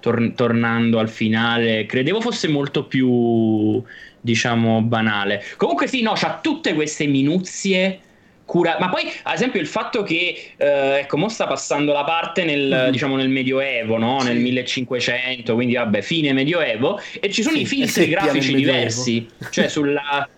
tor- tornando al finale, credevo fosse molto più diciamo banale. Comunque sì, no, c'ha tutte queste minuzie cura. Ma poi, ad esempio, il fatto che eh, ecco, mo sta passando la parte nel, mm. diciamo, nel Medioevo, no? sì. nel 1500, quindi vabbè, fine Medioevo, e ci sono sì, i filtri grafici diversi, cioè sulla.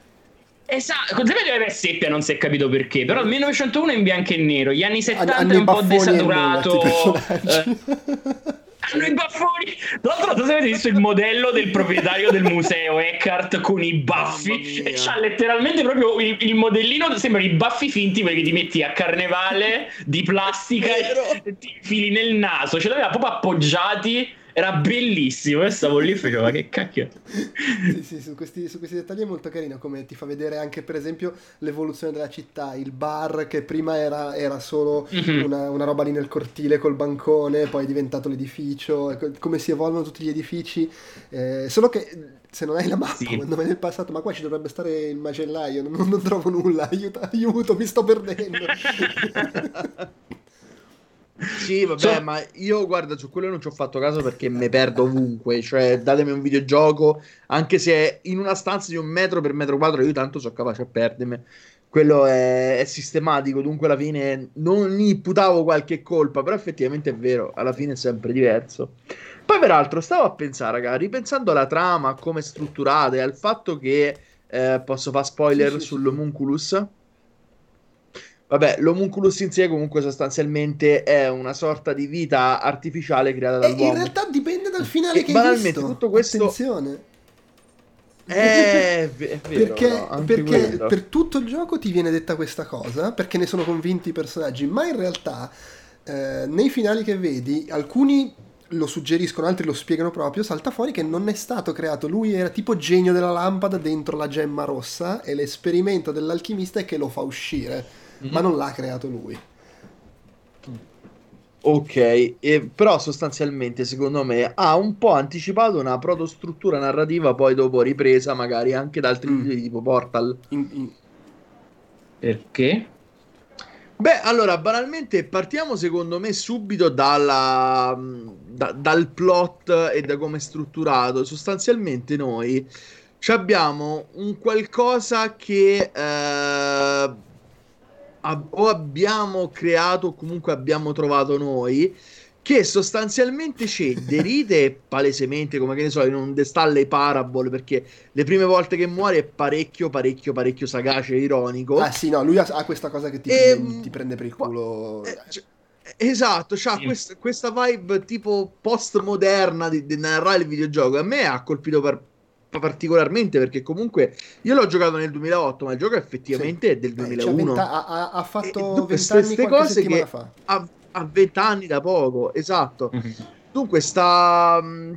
Esatto, con Medioevo è seppia, non si è capito perché, però il 1901 è in bianco e nero, gli anni 70 An- è un po' desaturato. hanno i baffoni. Tra l'altro, tu avete visto il modello del proprietario del museo Eckhart con i baffi e c'ha letteralmente proprio il, il, modellino. Sembrano i baffi finti quelli che ti metti a carnevale di plastica e ti fili nel naso. Ce l'aveva proprio appoggiati era bellissimo e stavo lì e facevo ma che cacchio sì sì su questi, su questi, dettagli è molto carino come ti fa vedere anche per esempio l'evoluzione della città il bar che prima era, era solo mm-hmm. una, una, roba lì nel cortile col bancone poi è diventato l'edificio come si evolvono tutti gli edifici eh, solo che se non hai la mappa sì. quando vai nel passato ma qua ci dovrebbe stare il macellaio non, non trovo nulla aiuto, aiuto mi sto perdendo Sì, vabbè, so... ma io guarda, su quello non ci ho fatto caso perché mi perdo ovunque. Cioè, datemi un videogioco, anche se è in una stanza di un metro per metro quadro, io tanto sono capace a perdermi. Quello è, è sistematico, dunque alla fine non imputavo qualche colpa, però effettivamente è vero, alla fine è sempre diverso. Poi, peraltro, stavo a pensare, raga, ripensando alla trama, a come è strutturata e al fatto che eh, posso fare spoiler sì, sì, sull'homunculus. Vabbè, l'homunculus in sé comunque sostanzialmente è una sorta di vita artificiale creata dall'uomo. In realtà dipende dal finale e che banalmente visto. tutto questo Attenzione. È, è vero, perché, no, perché per tutto il gioco ti viene detta questa cosa, perché ne sono convinti i personaggi, ma in realtà eh, nei finali che vedi alcuni lo suggeriscono, altri lo spiegano proprio, salta fuori che non è stato creato, lui era tipo genio della lampada dentro la gemma rossa e l'esperimento dell'alchimista è che lo fa uscire mm-hmm. ma non l'ha creato lui. Ok, e, però sostanzialmente secondo me ha un po' anticipato una protostruttura narrativa poi dopo ripresa magari anche da altri mm. tipo Portal. In, in... Perché? Beh, allora, banalmente partiamo secondo me subito dalla, da, dal plot e da come è strutturato. Sostanzialmente noi abbiamo un qualcosa che eh, o abbiamo creato o comunque abbiamo trovato noi che sostanzialmente c'è deride palesemente come che ne so in un The Stanley Parable perché le prime volte che muore è parecchio parecchio parecchio sagace e ironico. Ah sì no lui ha, ha questa cosa che ti, e, prende, ehm, ti prende per il culo. eh, cioè, esatto c'ha sì. questa, questa vibe tipo postmoderna di, di narrare il videogioco. A me ha colpito per particolarmente perché comunque io l'ho giocato nel 2008 ma il gioco effettivamente sì. è del 2001 eh, ha, ha, fatto queste cose che fa. ha a 20 anni da poco, esatto. Mm-hmm. Dunque, sta um,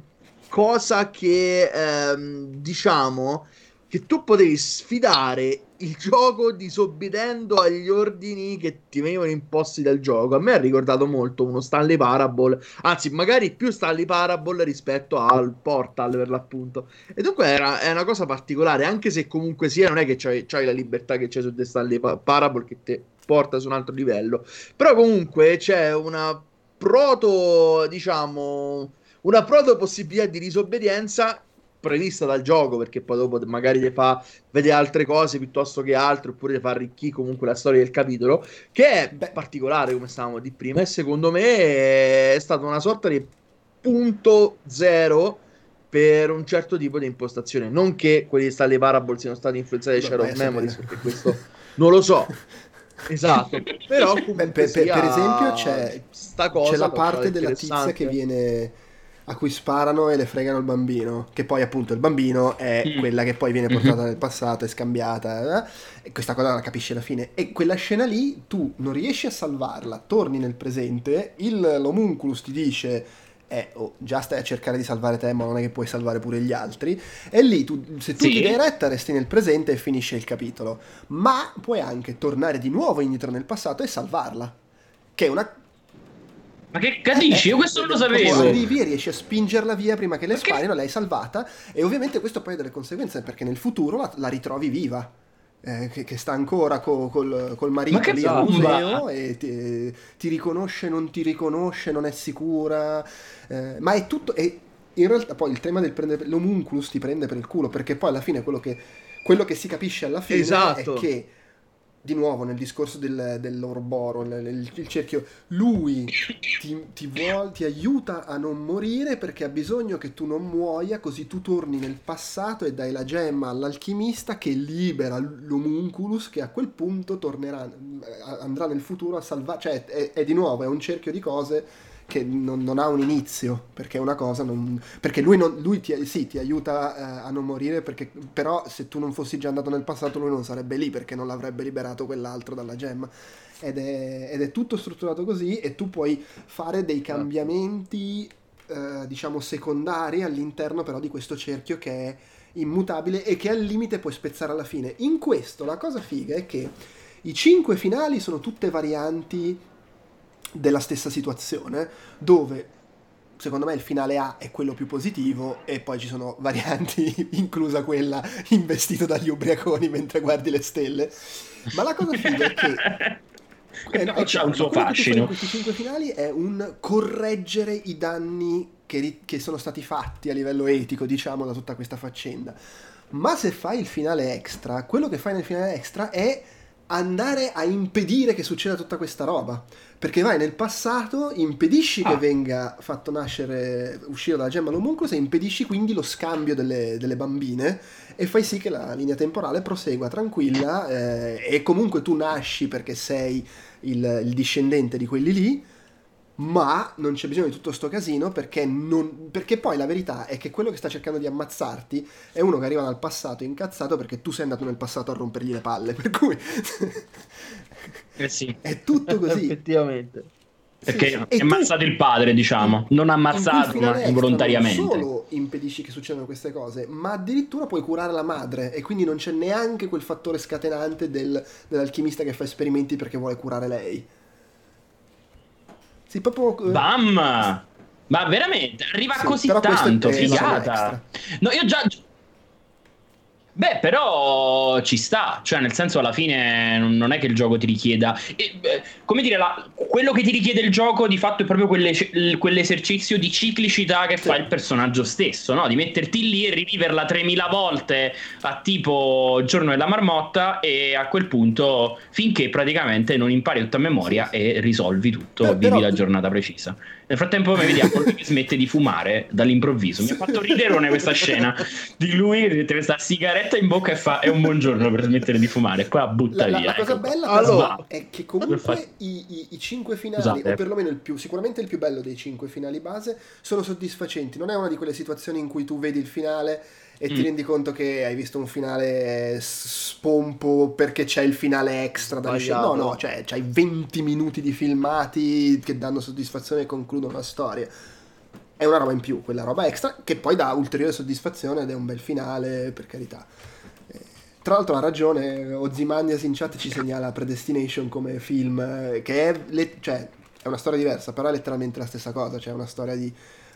cosa che um, diciamo che tu potevi sfidare il gioco disobbedendo agli ordini che ti venivano imposti dal gioco. A me ha ricordato molto uno Stanley Parable, anzi, magari più Stanley Parable rispetto al Portal per l'appunto. E dunque era, è una cosa particolare, anche se comunque sia, non è che c'hai, c'hai la libertà che c'è su The Stanley Parable che te porta su un altro livello. Però comunque c'è una proto, diciamo, una proto possibilità di disobbedienza prevista dal gioco perché poi dopo magari le fa vedere altre cose piuttosto che altre oppure le fa arricchire comunque la storia del capitolo che è Beh. particolare come stavamo di prima e secondo me è stata una sorta di punto zero per un certo tipo di impostazione. Non che quelli di Stanley Parable siano stati influenzati da Shadow of Memories perché questo non lo so. Esatto, però per, per, per, esempio c'è, c'è la parte della tizia che viene a cui sparano e le fregano il bambino, che poi appunto il bambino è mm. quella che poi viene mhm. portata mm-hmm. nel passato, è scambiata, eh? e questa cosa la capisci alla fine. E quella scena lì tu non riesci a salvarla, torni nel presente, il, l'homunculus ti dice è oh, già stai a cercare di salvare te, ma non è che puoi salvare pure gli altri. E lì, tu, se tu sì. ti dai retta, resti nel presente e finisce il capitolo. Ma puoi anche tornare di nuovo indietro nel passato e salvarla. Che è una ma che capisci? Io questo non lo sapevo. Arrivi e riesci a spingerla via prima che le sparino, l'hai salvata. E ovviamente questo poi ha delle conseguenze perché nel futuro la, la ritrovi viva eh, che, che, sta ancora co, col, col marito lì al museo e ti, ti, riconosce, non ti riconosce, non è sicura, eh, ma è tutto... E in realtà poi il tema del prendere l'homunculus ti prende per il culo perché poi alla fine quello che, quello che si capisce alla fine esatto. è che di nuovo nel discorso del, dell'Orboro, il, il, cerchio, lui ti, ti, vuol, ti, aiuta a non morire perché ha bisogno che tu non muoia, così tu torni nel passato e dai la gemma all'alchimista che libera l'homunculus che a quel punto tornerà, andrà nel futuro a salvare, cioè è, è di nuovo, è un cerchio di cose che non, non, ha un inizio, perché è una cosa, non, perché lui, non, lui ti, sì, ti aiuta eh, a non morire, perché, però se tu non fossi già andato nel passato lui non sarebbe lì, perché non l'avrebbe liberato quell'altro dalla gemma. Ed è, ed è tutto strutturato così e tu puoi fare dei cambiamenti, eh, diciamo, secondari all'interno però di questo cerchio che è immutabile e che al limite puoi spezzare alla fine. In questo la cosa figa è che i cinque finali sono tutte varianti della stessa situazione, dove secondo me il finale A è quello più positivo e poi ci sono varianti, inclusa quella investito dagli ubriaconi mentre guardi le stelle. Ma la cosa figa è che eh, no, c'è un suo fascino. questi cinque finali è un correggere i danni che, che, sono stati fatti a livello etico, diciamo, da tutta questa faccenda. Ma se fai il finale extra, quello che fai nel finale extra è andare a impedire che succeda tutta questa roba. Perché vai nel passato, impedisci ah. che venga fatto nascere, uscire dalla gemma l'homunculus e impedisci quindi lo scambio delle, delle, bambine e fai sì che la linea temporale prosegua tranquilla eh, e comunque tu nasci perché sei il, il discendente di quelli lì ma non c'è bisogno di tutto sto casino perché, non, perché, poi la verità è che quello che sta cercando di ammazzarti è uno che arriva dal passato incazzato perché tu sei andato nel passato a rompergli le palle, per cui eh sì. è tutto così. Effettivamente. Perché sì, è ammazzato il padre, diciamo, non ammazzato, ma involontariamente. Non solo impedisci che succedano queste cose, ma addirittura puoi curare la madre e quindi non c'è neanche quel fattore scatenante del, dell'alchimista che fa esperimenti perché vuole curare lei. Sì, proprio... Eh, Bam! Ma veramente, arriva sì, così tanto, figata. No, io già... Beh, però ci sta, cioè nel senso alla fine non è che il gioco ti richieda, e, beh, come dire, la, quello che ti richiede il gioco di fatto è proprio quelle, quell'esercizio di ciclicità che fa il personaggio stesso, no? di metterti lì e riviverla 3000 volte a tipo giorno della marmotta e a quel punto finché praticamente non impari tutta a memoria e risolvi tutto, Beh, vivi però... la giornata precisa. Nel frattempo vediamo lui che smette di fumare dall'improvviso. Mi ha fatto ridere questa scena di lui che mette questa sigaretta in bocca e fa è un buongiorno per smettere di fumare. Qua butta la, via. La, la cosa ecco. bella allora, è che comunque i, i, i, cinque finali, Scusate. o perlomeno il più, sicuramente il più bello dei cinque finali base, sono soddisfacenti. Non è una di quelle situazioni in cui tu vedi il finale e mm. ti rendi conto che hai visto un finale spompo perché c'è il finale extra da. No, no, cioè c'hai 20 minuti di filmati che danno soddisfazione e concludono la storia. È una roba in più, quella roba extra, che poi dà ulteriore soddisfazione ed è un bel finale, per carità. Eh, tra l'altro ha ragione, Ozymandias in chat ci segnala Predestination come film, eh, che è, le, cioè, è una storia diversa, però è letteralmente la stessa cosa, cioè è una storia di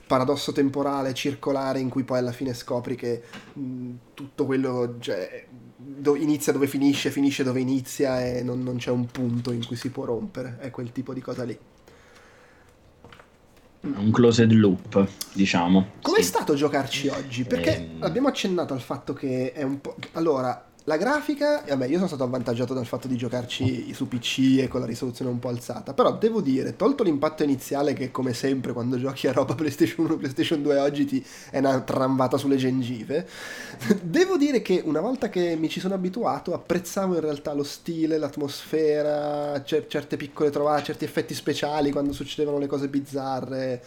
paradosso temporale circolare in cui poi alla fine scopri che mh, tutto quello cioè, do, inizia dove finisce, finisce dove inizia e non, non, c'è un punto in cui si può rompere, è quel tipo di cosa lì. Un closed loop, diciamo. Com'è sì. stato giocarci oggi? Perché ehm... abbiamo accennato al fatto che è un po'... Allora, la grafica, vabbè, io sono stato avvantaggiato dal fatto di giocarci su PC e con la risoluzione un po' alzata, però devo dire, tolto l'impatto iniziale che come sempre quando giochi a roba PlayStation 1, PlayStation 2 oggi ti è una tramvata sulle gengive, devo dire che una volta che mi ci sono abituato apprezzavo in realtà lo stile, l'atmosfera, cer- certe piccole trovate, certi effetti speciali quando succedevano le cose bizzarre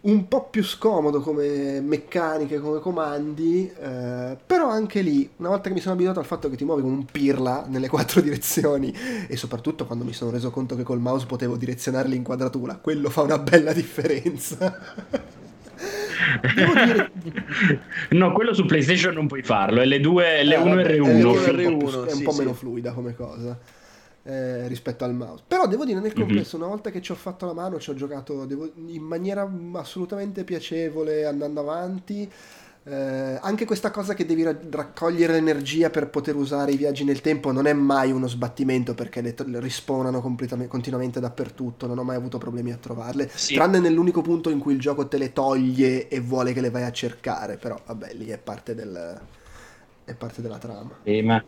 un po' più scomodo come meccaniche, come comandi, eh, però anche lì, una volta che mi sono abituato al fatto che ti muovi come un pirla nelle quattro direzioni e soprattutto quando mi sono reso conto che col mouse potevo direzionare l'inquadratura, quello fa una bella differenza. Devo dire... no, quello su PlayStation non puoi farlo, è le due, L1 e R1. R1, è un po' meno fluida come cosa eh, rispetto al mouse. Però devo dire nel mhm. complesso, mm-hmm. una volta che ci ho fatto la mano, ci ho giocato devo, in maniera assolutamente piacevole, andando avanti. Eh, anche questa cosa che devi ra- raccogliere l'energia per poter usare i viaggi nel tempo non è mai uno sbattimento perché le, t- le rispawnano continuamente dappertutto, non ho mai avuto problemi a trovarle, sì. tranne nell'unico punto in cui il gioco te le toglie e vuole che le vai a cercare, però vabbè lì è parte, del, è parte della trama. Eh, ma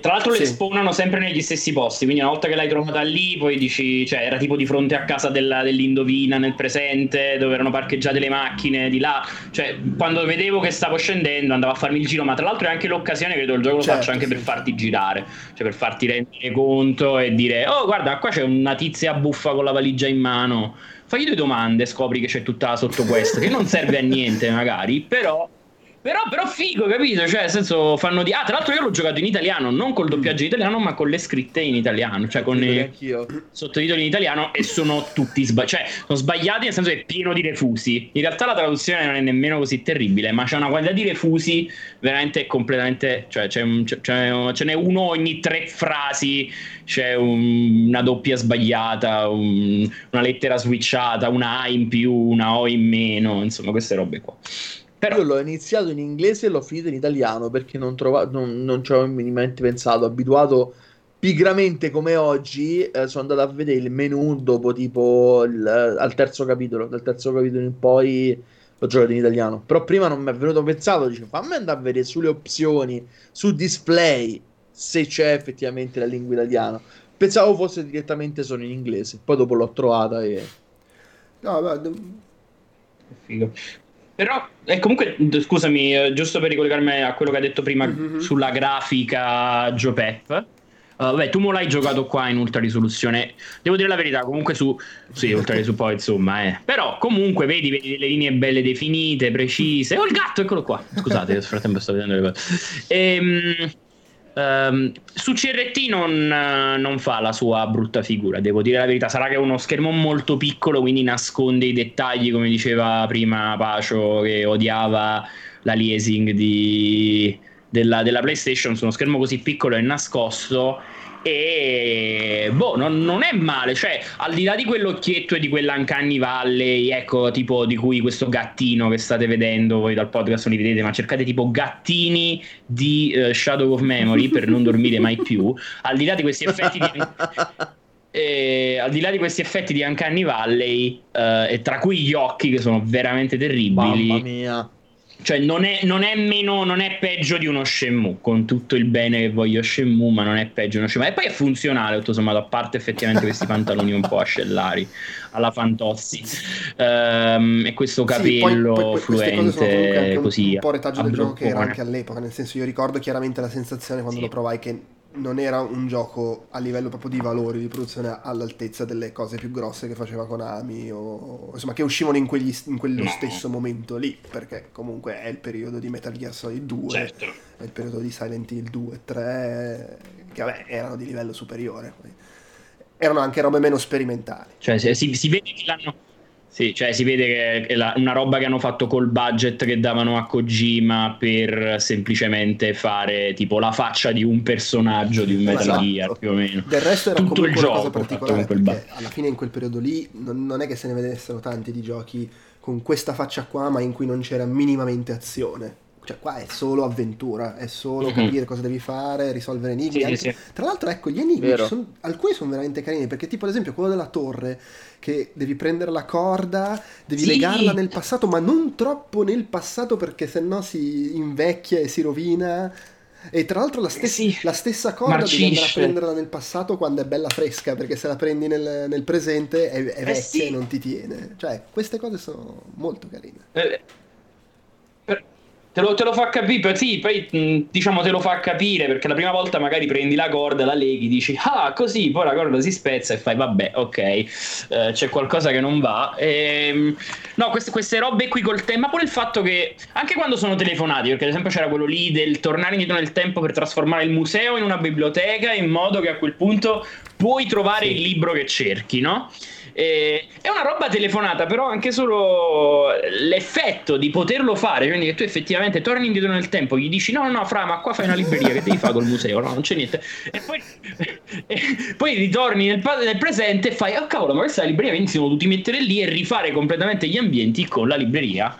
tra l'altro sì. le spawnano sempre negli stessi posti, quindi una volta che l'hai trovata lì, poi dici, cioè era tipo di fronte a casa della, dell'Indovina nel presente, dove erano parcheggiate le macchine di là, cioè quando vedevo che stavo scendendo andavo a farmi il giro, ma tra l'altro è anche l'occasione, credo il gioco lo certo, faccio anche sì. per farti girare, cioè per farti rendere conto e dire, oh guarda qua c'è una tizia buffa con la valigia in mano, fagli due domande, scopri che c'è tutta sotto questa, che non serve a niente magari, però però, però figo, capito? Cioè, nel senso, fanno di. Ah, tra l'altro, io l'ho giocato in italiano, non col doppiaggio in italiano, ma con le scritte in italiano, cioè con i sottotitoli in italiano e sono tutti sbagliati. Cioè, sono sbagliati nel senso che è pieno di refusi. In realtà la traduzione non è nemmeno così terribile, ma c'è una quantità di refusi veramente completamente. Cioè, c'è un, c'è, ce n'è uno ogni tre frasi. C'è un, una doppia sbagliata, un, una lettera switchata, una A in più, una O in meno, insomma, queste robe qua. Però... Io l'ho iniziato in inglese e l'ho finito in italiano perché non, trova... non, non ci avevo minimamente pensato, abituato pigramente come oggi, eh, sono andato a vedere il menu dopo tipo il, al terzo capitolo, dal terzo capitolo in poi l'ho giocato in italiano. Però prima non mi è venuto pensato, dice fammi andare a vedere sulle opzioni, su display, se c'è effettivamente la lingua italiana. Pensavo fosse direttamente solo in inglese, poi dopo l'ho trovata e... No, vabbè, Figo. Però, eh, comunque, scusami, eh, giusto per ricollegarmi a quello che hai detto prima mm-hmm. sulla grafica Joe Pep. Uh, vabbè, tu me l'hai giocato qua in ultra risoluzione. Devo dire la verità, comunque su. Sì, ultra risoluzione, poi insomma, eh. Però comunque vedi, vedi le linee belle definite, precise. Oh, il gatto, eccolo qua. Scusate, nel frattempo sto vedendo le cose. Ehm. Um, su CRT non, non, fa la sua brutta figura, devo dire la verità. Sarà che è uno schermo molto piccolo, quindi nasconde i dettagli, come diceva prima Pacio, che odiava la liasing di, della, della PlayStation su uno schermo così piccolo e nascosto e boh, non, non, è male. Cioè, al di là di quell'occhietto e di quell'Uncanny Valley, ecco, tipo di cui questo gattino che state vedendo voi dal podcast non li vedete, ma cercate tipo gattini di uh, Shadow of Memory per non dormire mai più. Al di là di questi effetti di. E, al di là di questi effetti di Uncanny Valley, uh, e tra cui gli occhi che sono veramente terribili, Mamma mia. Cioè, non è, non è, meno, non è peggio di uno Shenmue, con tutto il bene che voglio Shenmue, ma non è peggio di uno Shenmue. E poi è funzionale, tutto sommato, a parte effettivamente questi pantaloni un po' ascellari, alla Fantozzi, um, e questo capello sì, poi, poi, fluente, un, così. Un po' retaggio del gioco che era anche all'epoca, nel senso io ricordo chiaramente la sensazione quando sì. lo provai che non era un gioco a livello proprio di valori di produzione all'altezza delle cose più grosse che faceva Konami o insomma che uscivano in, quegli, in quello no. stesso momento lì perché comunque è il periodo di Metal Gear Solid 2 certo. è il periodo di Silent Hill 2 e 3 che vabbè erano di livello superiore erano anche robe meno sperimentali cioè si, si vede che l'hanno sì, cioè si vede che è la, una roba che hanno fatto col budget che davano a Kojima per semplicemente fare tipo la faccia di un personaggio di un Metal esatto. Gear più o meno. Del resto era Tutto il gioco particolare perché alla fine in quel periodo lì non, non è che se ne vedessero tanti di giochi con questa faccia qua ma in cui non c'era minimamente azione cioè qua è solo avventura, è solo mm-hmm. capire cosa devi fare, risolvere enigmi. Sì, sì, sì. Tra l'altro, ecco, gli enigmi, sono, alcuni sono veramente carini, perché tipo ad esempio quello della torre, che devi prendere la corda, devi legarla nel passato, ma non troppo nel passato perché sennò si invecchia e si rovina. E tra l'altro la, stessa, sì, la stessa corda Marcisce. devi andare a prenderla nel passato quando è bella fresca, perché se la prendi nel, nel presente è, è eh vecchia sì. e non ti tiene. Cioè, queste cose sono molto carine. Eh, Te lo, te lo, fa capire, sì, poi diciamo te lo fa capire perché la prima volta magari prendi la corda, la leghi, dici ah così, poi la corda si spezza e fai vabbè, ok, eh, c'è qualcosa che non va. E, ehm, no, queste, queste, robe qui col tempo, ma pure il fatto che anche quando sono telefonati, perché ad esempio c'era quello lì del tornare indietro nel tempo per trasformare il museo in una biblioteca in modo che a quel punto puoi trovare sì. il libro che cerchi, no? Eh, è una roba telefonata, però anche solo l'effetto di poterlo fare, quindi che tu effettivamente torni indietro nel tempo, gli dici no, no, no, fra, ma qua fai una libreria, che devi fare col museo? No, non c'è niente. E poi, e poi ritorni nel, nel, presente e fai, oh cavolo, ma questa è la libreria, quindi si dovuti mettere lì e rifare completamente gli ambienti con la libreria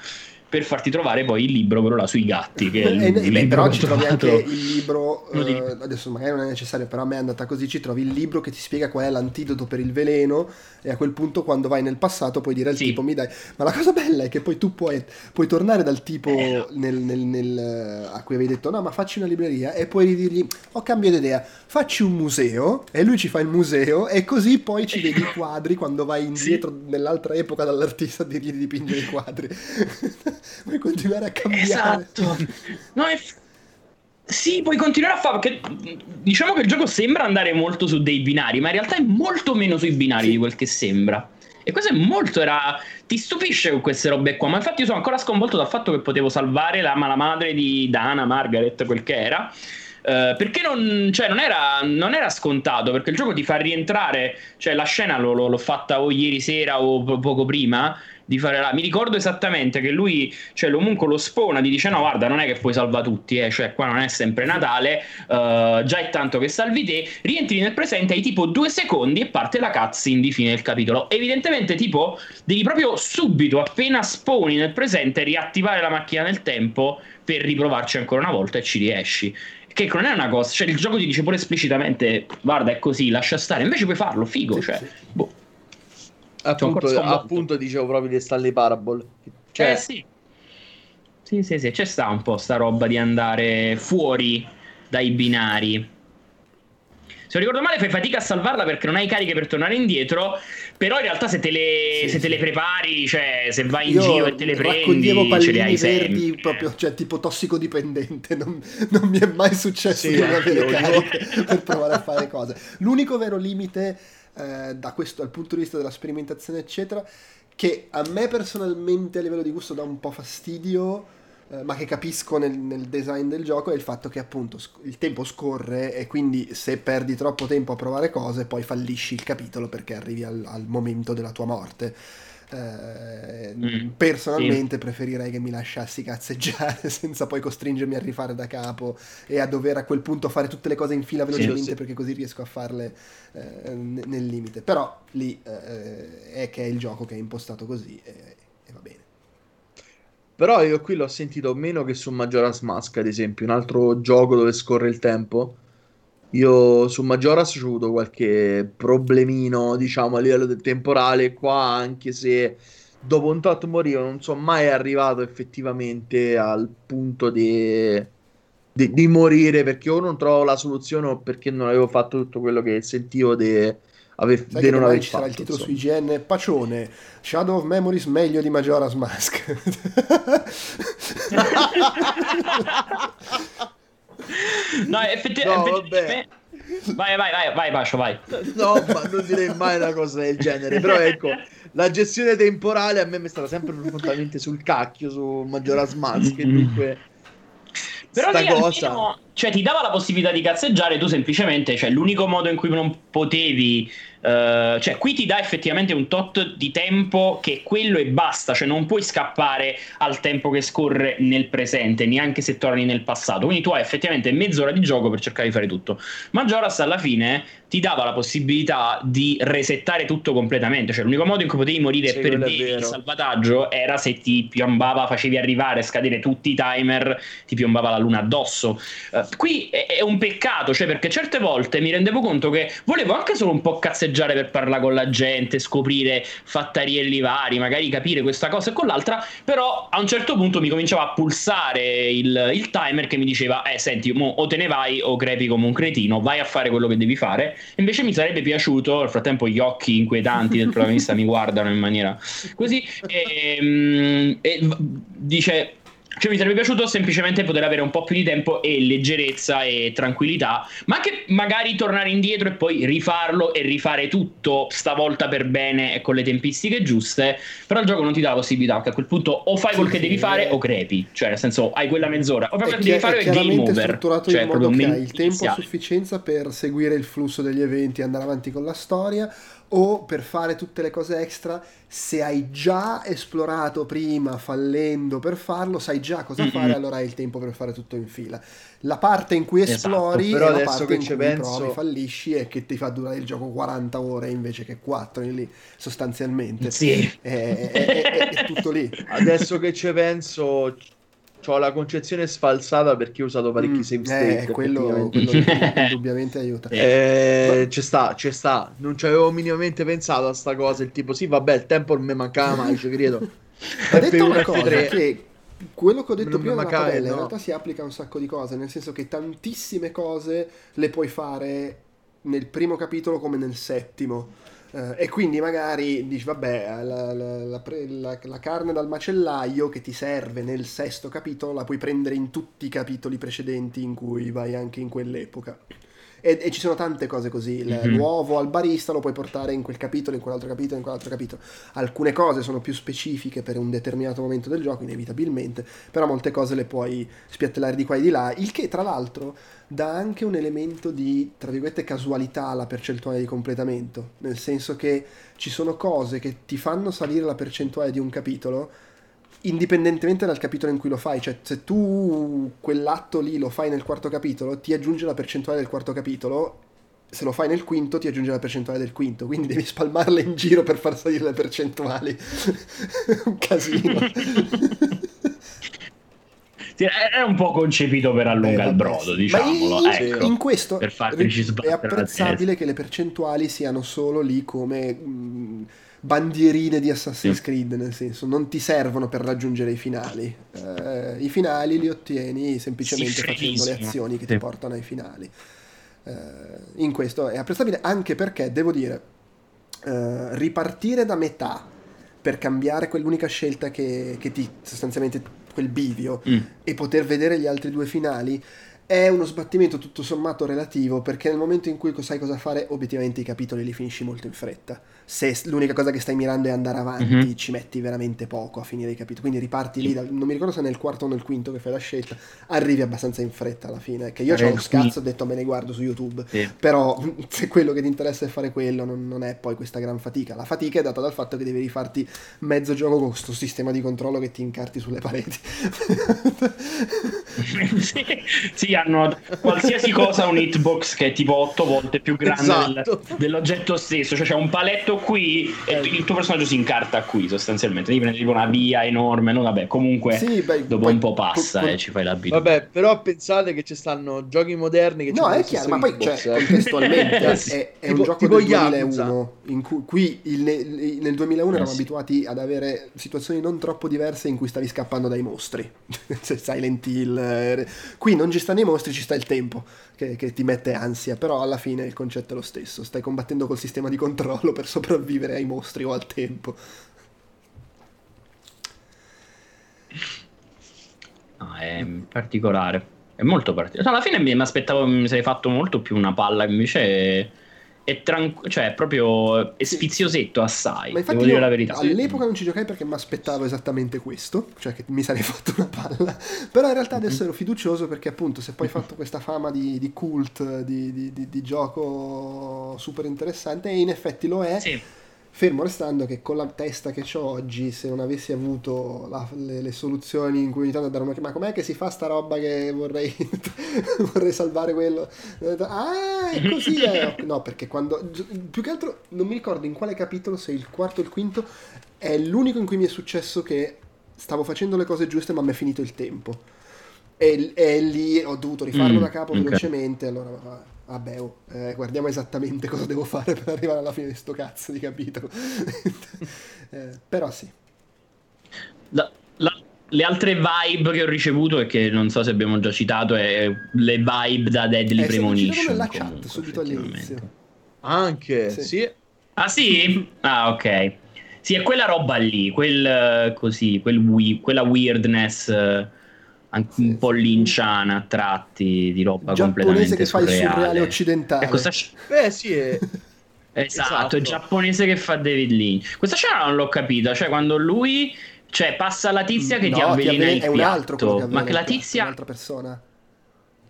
per farti trovare poi il libro quello là sui gatti che è il, libro però ci trovi anche il libro eh, adesso magari non è necessario però a me è andata così ci trovi il libro che ti spiega qual è l'antidoto per il veleno e a quel punto quando vai nel passato puoi dire al sì. tipo mi dai ma la cosa bella è che poi tu puoi, puoi tornare dal tipo eh. nel, nel, nel, a cui avevi detto no ma facci una libreria e puoi dirgli ho cambiato idea facci un museo e lui ci fa il museo e così poi ci vedi i quadri quando vai indietro sì. nell'altra epoca dall'artista di dipingere i quadri puoi continuare a cambiare esatto no è sì, puoi continuare a fare perché diciamo che il gioco sembra andare molto su dei binari, ma in realtà è molto meno sui binari sì. di quel che sembra. E questo è molto era. Ti stupisce con queste robe qua. Ma infatti, io sono ancora sconvolto dal fatto che potevo salvare la mala madre di Dana, Margaret, quel che era. Uh, perché non, cioè, non, era, non, era, scontato perché il gioco ti fa rientrare cioè la scena l'ho, l'ho fatta o ieri sera o poco prima di fare là. Mi ricordo esattamente che lui, cioè comunque lo spona, gli dice no guarda non è che puoi salvare tutti, eh, cioè qua non è sempre Natale, uh, già è tanto che salvi te, rientri nel presente, hai tipo due secondi e parte la cutscene di fine del capitolo. Evidentemente tipo devi proprio subito, appena sponi nel presente, riattivare la macchina del tempo per riprovarci ancora una volta e ci riesci che non è una cosa, cioè il gioco ti dice pure esplicitamente guarda è così, lascia stare, invece puoi farlo, figo, sì, cioè, sì. boh appunto, appunto dicevo proprio di Stanley Parable. Cioè... Eh sì. Sì, sì, sì, c'è sta un po' sta roba di andare fuori dai binari. Se non ricordo male, fai fatica a salvarla perché non hai cariche per tornare indietro. Però in realtà, se te le, sì, se te le prepari, cioè se vai in Io giro e te le prendi, ce le hai verdi sempre. proprio, cioè tipo tossicodipendente. Non, non mi è mai successo sì, di non avere cariche per provare a fare cose. L'unico vero limite eh, da questo, dal punto di vista della sperimentazione, eccetera, che a me personalmente a livello di gusto dà un po' fastidio, eh, ma che capisco nel, nel, design del gioco, è il fatto che appunto il tempo scorre e quindi se perdi troppo tempo a provare cose, poi fallisci il capitolo perché arrivi al, al momento della tua morte. Eh, mm, personalmente sì. preferirei che mi lasciassi cazzeggiare senza poi costringermi a rifare da capo e a dover a quel punto fare tutte le cose in fila velocemente sì, sì. perché così riesco a farle eh, nel limite. Però lì eh, è che è il gioco che è impostato così e, e, va bene. Però io qui l'ho sentito meno che su Majora's Mask, ad esempio, un altro gioco dove scorre il tempo. Io su Majora's ho avuto qualche problemino, diciamo, a livello temporale qua, anche se dopo un tot morivo non sono mai arrivato effettivamente al punto di, di, di, morire perché o non trovo la soluzione o perché non avevo fatto tutto quello che sentivo di ave- de non aver ci fatto. Sarà il titolo insomma. su IGN Pacione Shadow of Memories meglio di Majora's Mask. no, effettivamente. No, vabbè. Vai, vai, vai, vai, Bascio, vai. No, ma non direi mai una cosa del genere. Però ecco, la gestione temporale a me mi è stata sempre profondamente sul cacchio su Majora's Mask. E dunque, però sta cosa. Almeno, cioè, ti dava la possibilità di cazzeggiare, tu semplicemente, cioè, l'unico modo in cui non potevi Uh, cioè, qui ti dà effettivamente un tot di tempo che è quello e basta, cioè non puoi scappare al tempo che scorre nel presente, neanche se torni nel passato. Quindi tu hai effettivamente mezz'ora di gioco per cercare di fare tutto. Majora's alla fine ti dava la possibilità di resettare tutto completamente, cioè l'unico modo in cui potevi morire sì, per il salvataggio era se ti piombava, facevi arrivare, scadere tutti i timer, ti piombava la luna addosso. Uh, qui è, un peccato, cioè perché certe volte mi rendevo conto che volevo anche solo un po' cazzeggiare per parlare con la gente, scoprire fattarielli vari, magari capire questa cosa e quell'altra, però a un certo punto mi cominciava a pulsare il, il timer che mi diceva, eh senti, o te ne vai o crepi come un cretino, vai a fare quello che devi fare. Invece mi sarebbe piaciuto, nel frattempo gli occhi inquietanti del protagonista mi guardano in maniera così, e, ehm, e dice cioè, mi sarebbe piaciuto semplicemente poter avere un po' più di tempo e leggerezza e tranquillità, ma anche magari tornare indietro e poi rifarlo e rifare tutto stavolta per bene e con le tempistiche giuste. Però il gioco non ti dà la possibilità, perché a quel punto o fai quel che devi fare o crepi. Cioè, nel senso, hai quella mezz'ora. O fai quel che devi fare è game over. strutturato cioè, in modo che hai il tempo a sufficienza per seguire il flusso degli eventi e andare avanti con la storia o per fare tutte le cose extra, se hai già esplorato prima fallendo per farlo, sai già cosa mm-hmm. fare, allora hai il tempo per fare tutto in fila. La parte in cui esatto, esplori esatto, è la parte in cui penso... provi, fallisci e che ti fa durare il gioco 40 ore invece che 4 lì, sostanzialmente. Sì. È, è, è, è tutto lì. Adesso che ci penso ho la concezione sfalsata perché ho usato parecchi mm, save state. Eh, quello, quello indubbiamente aiuta. Eh, ci sta, ci sta. Non ci avevo minimamente pensato a sta cosa. Il tipo, sì, vabbè, il tempo non mi mancava mai, ci credo. Ha detto una cosa che quello che ho detto non prima della padella no. in realtà si applica a un sacco di cose, nel senso che tantissime cose le puoi fare nel primo capitolo come nel settimo Uh, e quindi magari dici, vabbè, la, la, la, la, carne dal macellaio che ti serve nel sesto capitolo la puoi prendere in tutti i capitoli precedenti in cui vai anche in quell'epoca. E, e ci sono tante cose così. Mm-hmm. L'uovo al barista lo puoi portare in quel capitolo, in quell'altro capitolo, in quell'altro capitolo. Alcune cose sono più specifiche per un determinato momento del gioco, inevitabilmente, però molte cose le puoi spiattellare di qua e di là. Il che, tra l'altro, dà anche un elemento di, tra virgolette, casualità alla percentuale di completamento. Nel senso che ci sono cose che ti fanno salire la percentuale di un capitolo indipendentemente dal capitolo in cui lo fai, cioè se tu quell'atto lì lo fai nel quarto capitolo, ti aggiunge la percentuale del quarto capitolo, se lo fai nel quinto ti aggiunge la percentuale del quinto, quindi devi spalmarle in giro per far salire le percentuali. un casino. è un po' concepito per allungare eh, il brodo, diciamolo. In, ecco, in questo è apprezzabile che le percentuali siano solo lì come mh, bandierine di Assassin's Creed, nel senso non ti servono per raggiungere i finali. Eh, I finali li ottieni semplicemente facendo le azioni che ti portano ai finali. Eh, in questo è apprezzabile anche perché, devo dire, eh, ripartire da metà per cambiare quell'unica scelta che, che ti sostanzialmente quel bivio mm. e poter vedere gli altri due finali è uno sbattimento tutto sommato relativo perché nel momento in cui sai cosa fare obiettivamente i capitoli li finisci molto in fretta se l'unica cosa che stai mirando è andare avanti mm-hmm. ci metti veramente poco a finire i capitoli quindi riparti lì dal, non mi ricordo se nel quarto o nel quinto che fai la scelta arrivi abbastanza in fretta alla fine che io ho uno scazzo ho detto me ne guardo su youtube sì. però se quello che ti interessa è fare quello non, non, è poi questa gran fatica la fatica è data dal fatto che devi rifarti mezzo gioco con questo sistema di controllo che ti incarti sulle pareti sì, sì hanno qualsiasi cosa un hitbox che è tipo 8 volte più grande esatto. del, dell'oggetto stesso. Cioè c'è un paletto qui e eh. il tuo personaggio si incarta qui sostanzialmente. Devi prendere tipo una via enorme. No, vabbè, comunque sì, beh, dopo poi, un po' passa e eh, ci fai l'abitudine. Vabbè, però pensate che ci stanno giochi moderni che No, è chiaro, ma poi cioè, eh. contestualmente è, è tipo, un gioco del 2001 in cui qui il, nel 2001 eh, eravamo sì. abituati ad avere situazioni non troppo diverse in cui stavi scappando dai mostri. Silent Hill. Qui non ci stanno i mostri, ci sta il tempo che, che, ti mette ansia, però alla fine il concetto è lo stesso, stai combattendo col sistema di controllo per sopravvivere ai mostri o al tempo. No, è particolare, è molto particolare. alla fine mi, aspettavo, mi sarei fatto molto più una palla, invece è tranquillo, cioè è proprio è sfiziosetto assai. Ma infatti devo dire la verità. All'epoca non ci giocai perché mi aspettavo esattamente questo, cioè che mi sarei fatto una palla. Però in realtà adesso ero fiducioso perché appunto se poi hai fatto questa fama di, di cult, di, di, di, gioco super interessante, e in effetti lo è. Sì Fermo restando che con la testa che ho oggi, se non avessi avuto la, le, le, soluzioni in cui ogni tanto andare una ma com'è che si fa sta roba che vorrei, vorrei salvare quello? Ah, è così è. No, perché quando più che altro non mi ricordo in quale capitolo, se il quarto o il quinto, è l'unico in cui mi è successo che stavo facendo le cose giuste, ma mi è finito il tempo. E, e lì ho dovuto rifarlo mm, da capo okay. velocemente. Allora vabbè, oh, eh, guardiamo esattamente cosa devo fare per arrivare alla fine di sto cazzo di capitolo. eh, però sì. La, la, le altre vibe che ho ricevuto e che non so se abbiamo già citato è le vibe da Deadly eh, Premonition. nella chat subito all'inizio. Anche, sì. sì. Ah sì? Ah ok. Sì, è quella roba lì, quel così, quel quella weirdness anche sì, un po' linciana a tratti di roba completamente che surreale. fa il surreale occidentale. Questa... Beh, sì, è... esatto, esatto, è giapponese che fa David Lynch. Questa scena non l'ho capita, cioè quando lui cioè passa la tizia che no, ti avvelena ti avvelena, il è un altro piatto, ma che la tizia è un'altra persona.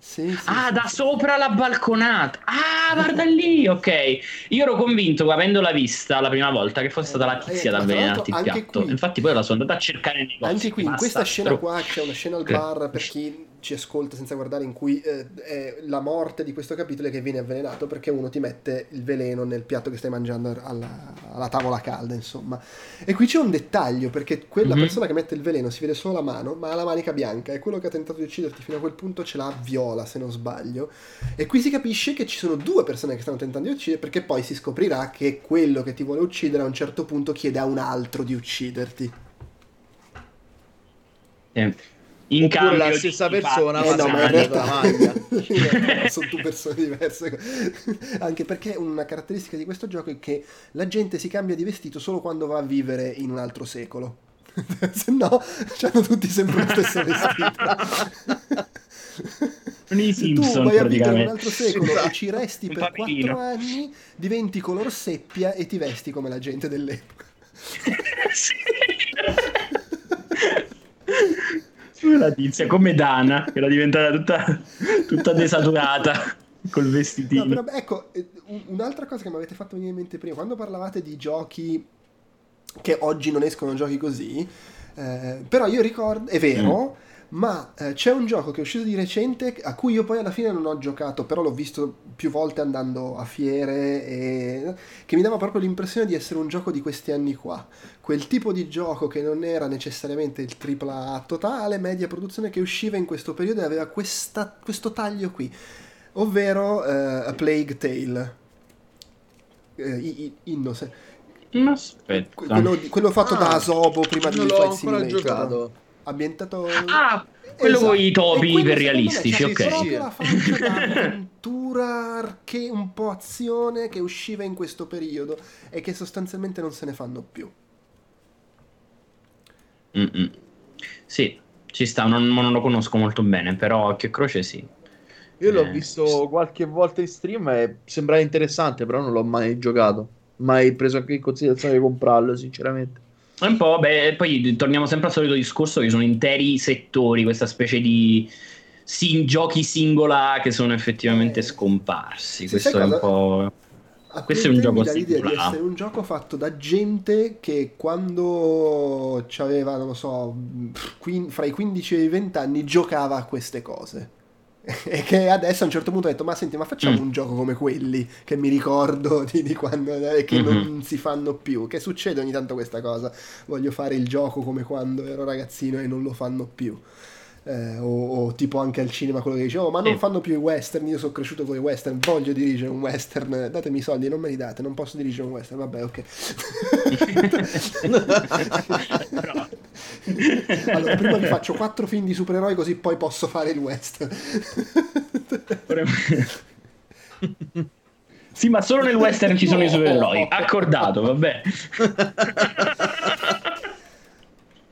Sì, sì, ah, sì, da sopra la balconata. Ah, guarda lì, ok. Io ero convinto, avendola vista la prima volta, che fosse stata la eh, tizia eh, da avvelenarti il piatto. Qui, Infatti poi la sono andata a cercare nei negozi. Anche qui, in questa scena qua, c'è una scena al bar, per chi ci ascolta senza guardare in cui eh, è la morte di questo capitolo è che viene avvelenato perché uno ti mette il veleno nel piatto che stai mangiando alla, alla tavola calda insomma. E qui c'è un dettaglio perché quella mm-hmm. persona che mette il veleno si vede solo la mano ma ha la manica bianca e quello che ha tentato di ucciderti fino a quel punto ce l'ha viola se non sbaglio. E qui si capisce che ci sono due persone che stanno tentando di uccidere perché poi si scoprirà che quello che ti vuole uccidere a un certo punto chiede a un altro di ucciderti. Eh in cambio la stessa persona ma no, ma in realtà maglia. Sono due persone diverse. Anche perché una caratteristica di questo gioco è che la gente si cambia di vestito solo quando va a vivere in un altro secolo. Se no hanno tutti sempre lo stesso vestito i Simpson, tu vai a vivere in un altro secolo esatto. e ci resti per quattro anni diventi color seppia e ti vesti come la gente dell'epoca. Sì la tizia come Dana che era diventata tutta, tutta desaturata col vestitino. No, però, ecco eh, un'altra cosa che mi avete fatto venire in mente prima quando parlavate di giochi che oggi non escono giochi così eh, però io ricordo è vero mm ma eh, c'è un gioco che è uscito di recente a cui io poi alla fine non ho giocato, però l'ho visto più volte andando a fiere e che mi dava proprio l'impressione di essere un gioco di questi anni qua. Quel tipo di gioco che non era necessariamente il AAA totale, media produzione che usciva in questo periodo e aveva questa, questo taglio qui, ovvero eh, A Plague Tale. Eh, Innocent. Aspetta. Quello, quello fatto ah, da Asobo prima di Flight Simulator. giocato ambientato ah quello esatto. con i topi iperrealistici ok è proprio la faccia d'avventura arche un po' azione che usciva in questo periodo e che sostanzialmente non se ne fanno più Mm-mm. sì ci sta non, non, lo conosco molto bene però occhio e croce sì Io l'ho Eh. visto qualche volta in stream e sembrava interessante, però non l'ho mai giocato. Mai preso anche in considerazione di comprarlo, sinceramente. È un po', beh, poi torniamo sempre al solito discorso che ci sono interi settori, questa specie di sin- giochi singola che sono effettivamente Eh, scomparsi. Questo è un po'... A Questo è un gioco l'idea di essere un gioco fatto da gente che quando aveva, non lo so, fra i 15 e i 20 anni giocava a queste cose. E che adesso a un certo punto ha detto: Ma senti, ma facciamo Mm. un gioco come quelli che mi ricordo di, di quando e che non Mhm. si fanno più. Che succede ogni tanto questa cosa. Voglio fare il gioco come quando ero ragazzino e non lo fanno più. Eh, o, o tipo anche al cinema quello che dice oh ma non Sì. fanno più i western io sono cresciuto con i western voglio dirigere un western datemi i soldi non me li date non posso dirigere un western vabbè ok Però- allora prima vi faccio quattro film di supereroi così poi posso fare il western Sì, ma solo nel western ci sono i supereroi. Accordato, vabbè.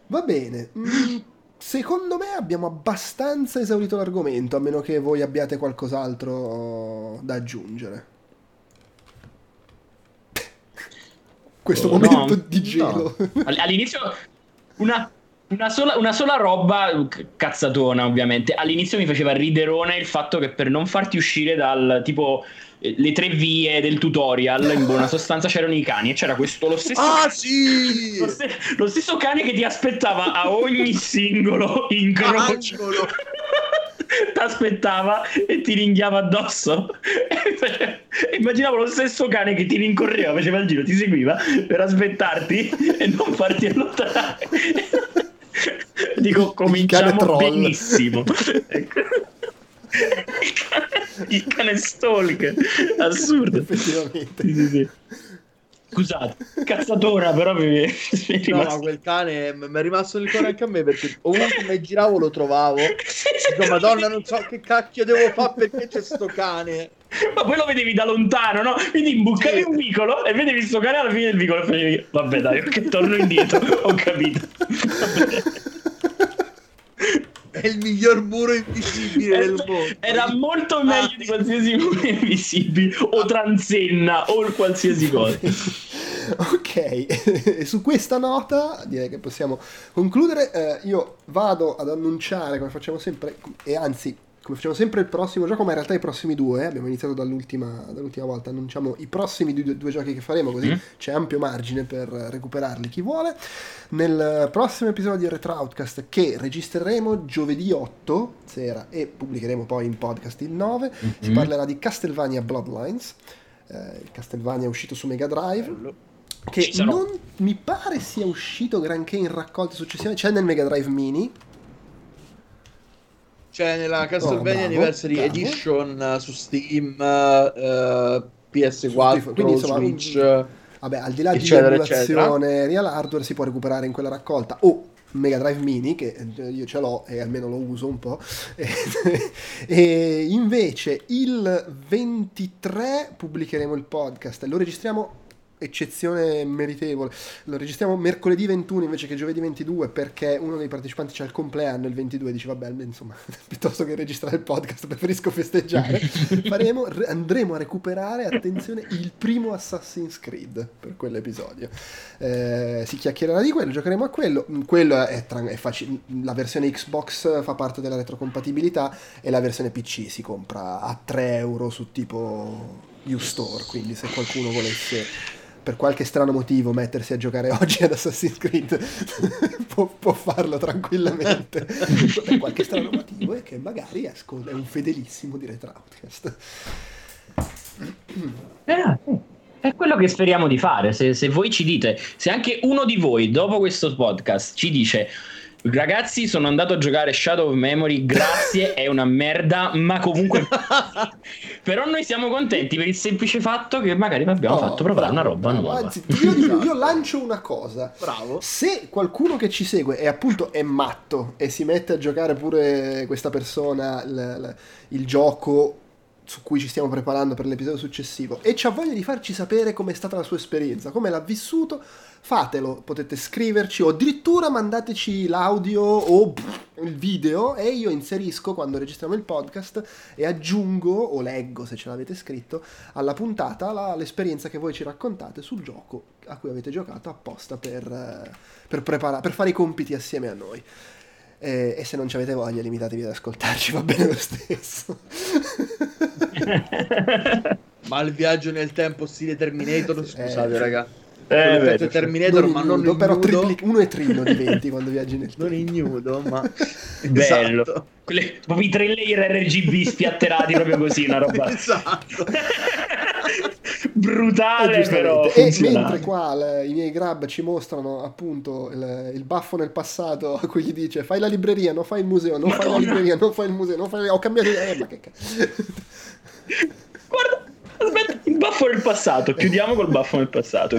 va bene. Mm, secondo me abbiamo abbastanza esaurito l'argomento a meno che voi abbiate qualcos'altro da aggiungere. Questo Oh, momento no, di gelo. All- All'inizio una, una sola, una sola roba cazzatona, ovviamente. All'inizio mi faceva riderone il fatto che per non farti uscire dal tipo eh, le tre vie del tutorial, in buona sostanza c'erano i cani e c'era questo lo stesso Ah, cane- sì! lo, ste- lo stesso cane che ti aspettava a ogni singolo incrocio. Ti aspettava e ti ringhiava addosso. Immaginavo lo stesso cane che ti rincorreva, faceva il giro, ti seguiva per aspettarti e non farti allontanare. Dico, cominciamo troll. benissimo. Il cane- Il stalk, assurdo. effettivamente Sì, sì, sì. Scusate, cazzatora, però mi, mi è No, rimasto- ma quel cane mi è rimasto nel cuore anche a me perché ovunque mi giravo lo trovavo. Dico, Madonna, non so che cacchio devo fare perché c'è sto cane. Ma poi lo vedevi da lontano, no? Quindi imboccavi Sì. un vicolo e vedevi sto cane alla fine del vicolo e facevi, vabbè dai, ok, torno indietro, ho capito. È il miglior muro invisibile del mondo. Era molto meglio di qualsiasi muro invisibile o transenna o qualsiasi cosa. ok, su questa nota direi che possiamo concludere. Eh, io vado ad annunciare, come facciamo sempre, e anzi, come facciamo sempre il prossimo gioco, ma in realtà i prossimi due, eh, abbiamo iniziato dall'ultima, dall'ultima volta, annunciamo i prossimi due, due giochi che faremo, così Mm. c'è ampio margine per recuperarli chi vuole. Nel prossimo episodio di Retro Outcast, che registreremo giovedì 8 sera e pubblicheremo poi in podcast il 9, si Mhm. parlerà di Castlevania Bloodlines. Eh, il Castlevania è uscito su Mega Drive che Ci sarò. non mi pare sia uscito granché in raccolte successive c'è nel Mega Drive Mini C'è nella Castlevania Anniversary bravo. Edition eh, su Steam, eh, PS4, Quindi, insomma, Switch. vabbè al di là Eccetera, di emulazione real hardware si può recuperare in quella raccolta o Mega Drive Mini che eh, io ce l'ho e almeno lo uso un po' e invece il 23 pubblicheremo il podcast lo registriamo eccezione meritevole. Lo registriamo mercoledì 21 invece che giovedì 22 perché uno dei partecipanti c'ha il compleanno il 22 dice vabbè insomma piuttosto che registrare il podcast preferisco festeggiare. Faremo, re- andremo a recuperare attenzione il primo Assassin's Creed per quell'episodio. Eh, si chiacchiererà di quello giocheremo a quello. Mm, quello è, tran- è facile la versione Xbox fa parte della retrocompatibilità e la versione PC si compra a 3 euro su tipo U-Store quindi se qualcuno volesse per qualche strano motivo mettersi a giocare oggi ad Assassin's Creed può, può farlo tranquillamente per qualche strano motivo e che magari esco, è un fedelissimo di Retro Outcast Eh, È quello che speriamo di fare. Se, se voi ci dite, se anche uno di voi dopo questo podcast ci dice. Ragazzi, sono andato a giocare Shadow of Memory. Grazie, è una merda, ma comunque. Però noi siamo contenti per il semplice fatto che magari vi abbiamo Oh, fatto provare bravo, una roba bravo. nuova. Anzi, ti dirò di più, io lancio una cosa. Bravo. Se qualcuno che ci segue è appunto è matto e si mette a giocare pure questa persona il- il gioco su cui ci stiamo preparando per l'episodio successivo e c'ha voglia di farci sapere com'è stata la sua esperienza, come l'ha vissuto, fatelo, potete scriverci o addirittura mandateci l'audio o il video e io inserisco quando registriamo il podcast e aggiungo o leggo se ce l'avete scritto alla puntata la, l'esperienza che voi ci raccontate sul gioco a cui avete giocato apposta per, eh, per, prepara- per fare i compiti assieme a noi. E, e se non ci avete voglia limitatevi ad ascoltarci, va bene lo stesso. ma il viaggio nel tempo stile Terminator, Eh, scusate sì. raga. Eh, vero, Terminator, Non ma non ignudo, però ignudo, tripli- uno e trino diventi quando viaggi nel non ignudo, ma Bello. Esatto. Quelle, proprio i tre layer RGB spiatterati proprio così, una roba Esatto. Brutale Eh, però. E mentre qua l- i miei grab ci mostrano appunto il, il baffo nel passato a cui gli dice fai la libreria, non fai il museo, non fai la Madonna. libreria, non fai il museo, non fai... ho cambiato idea, eh, ma che cazzo. Guarda, aspetta, il baffo del passato. Chiudiamo col baffo del passato.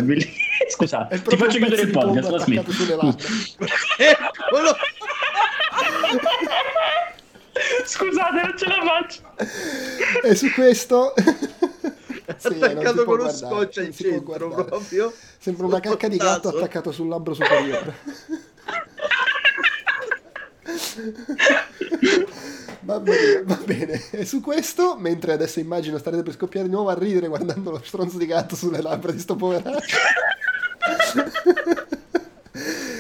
Scusate, ti faccio chiudere il podcast. Eccolo. Scusate, non ce la faccio. E su questo... Sì, attaccato con uno guardare, scotch al centro proprio. Sembra una cacca di gatto Naso. attaccato sul labbro superiore. Va bene, va bene. E su questo, mentre adesso immagino starete per scoppiare di nuovo a ridere guardando lo stronzo di gatto sulle labbra di sto poveraccio.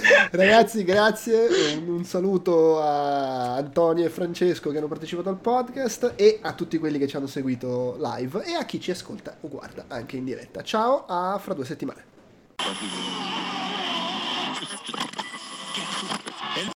Ragazzi, grazie. Un, un saluto a Antonio e Francesco che hanno partecipato al podcast e a tutti quelli che ci hanno seguito live e a chi ci ascolta o guarda anche in diretta. Ciao, a fra due settimane.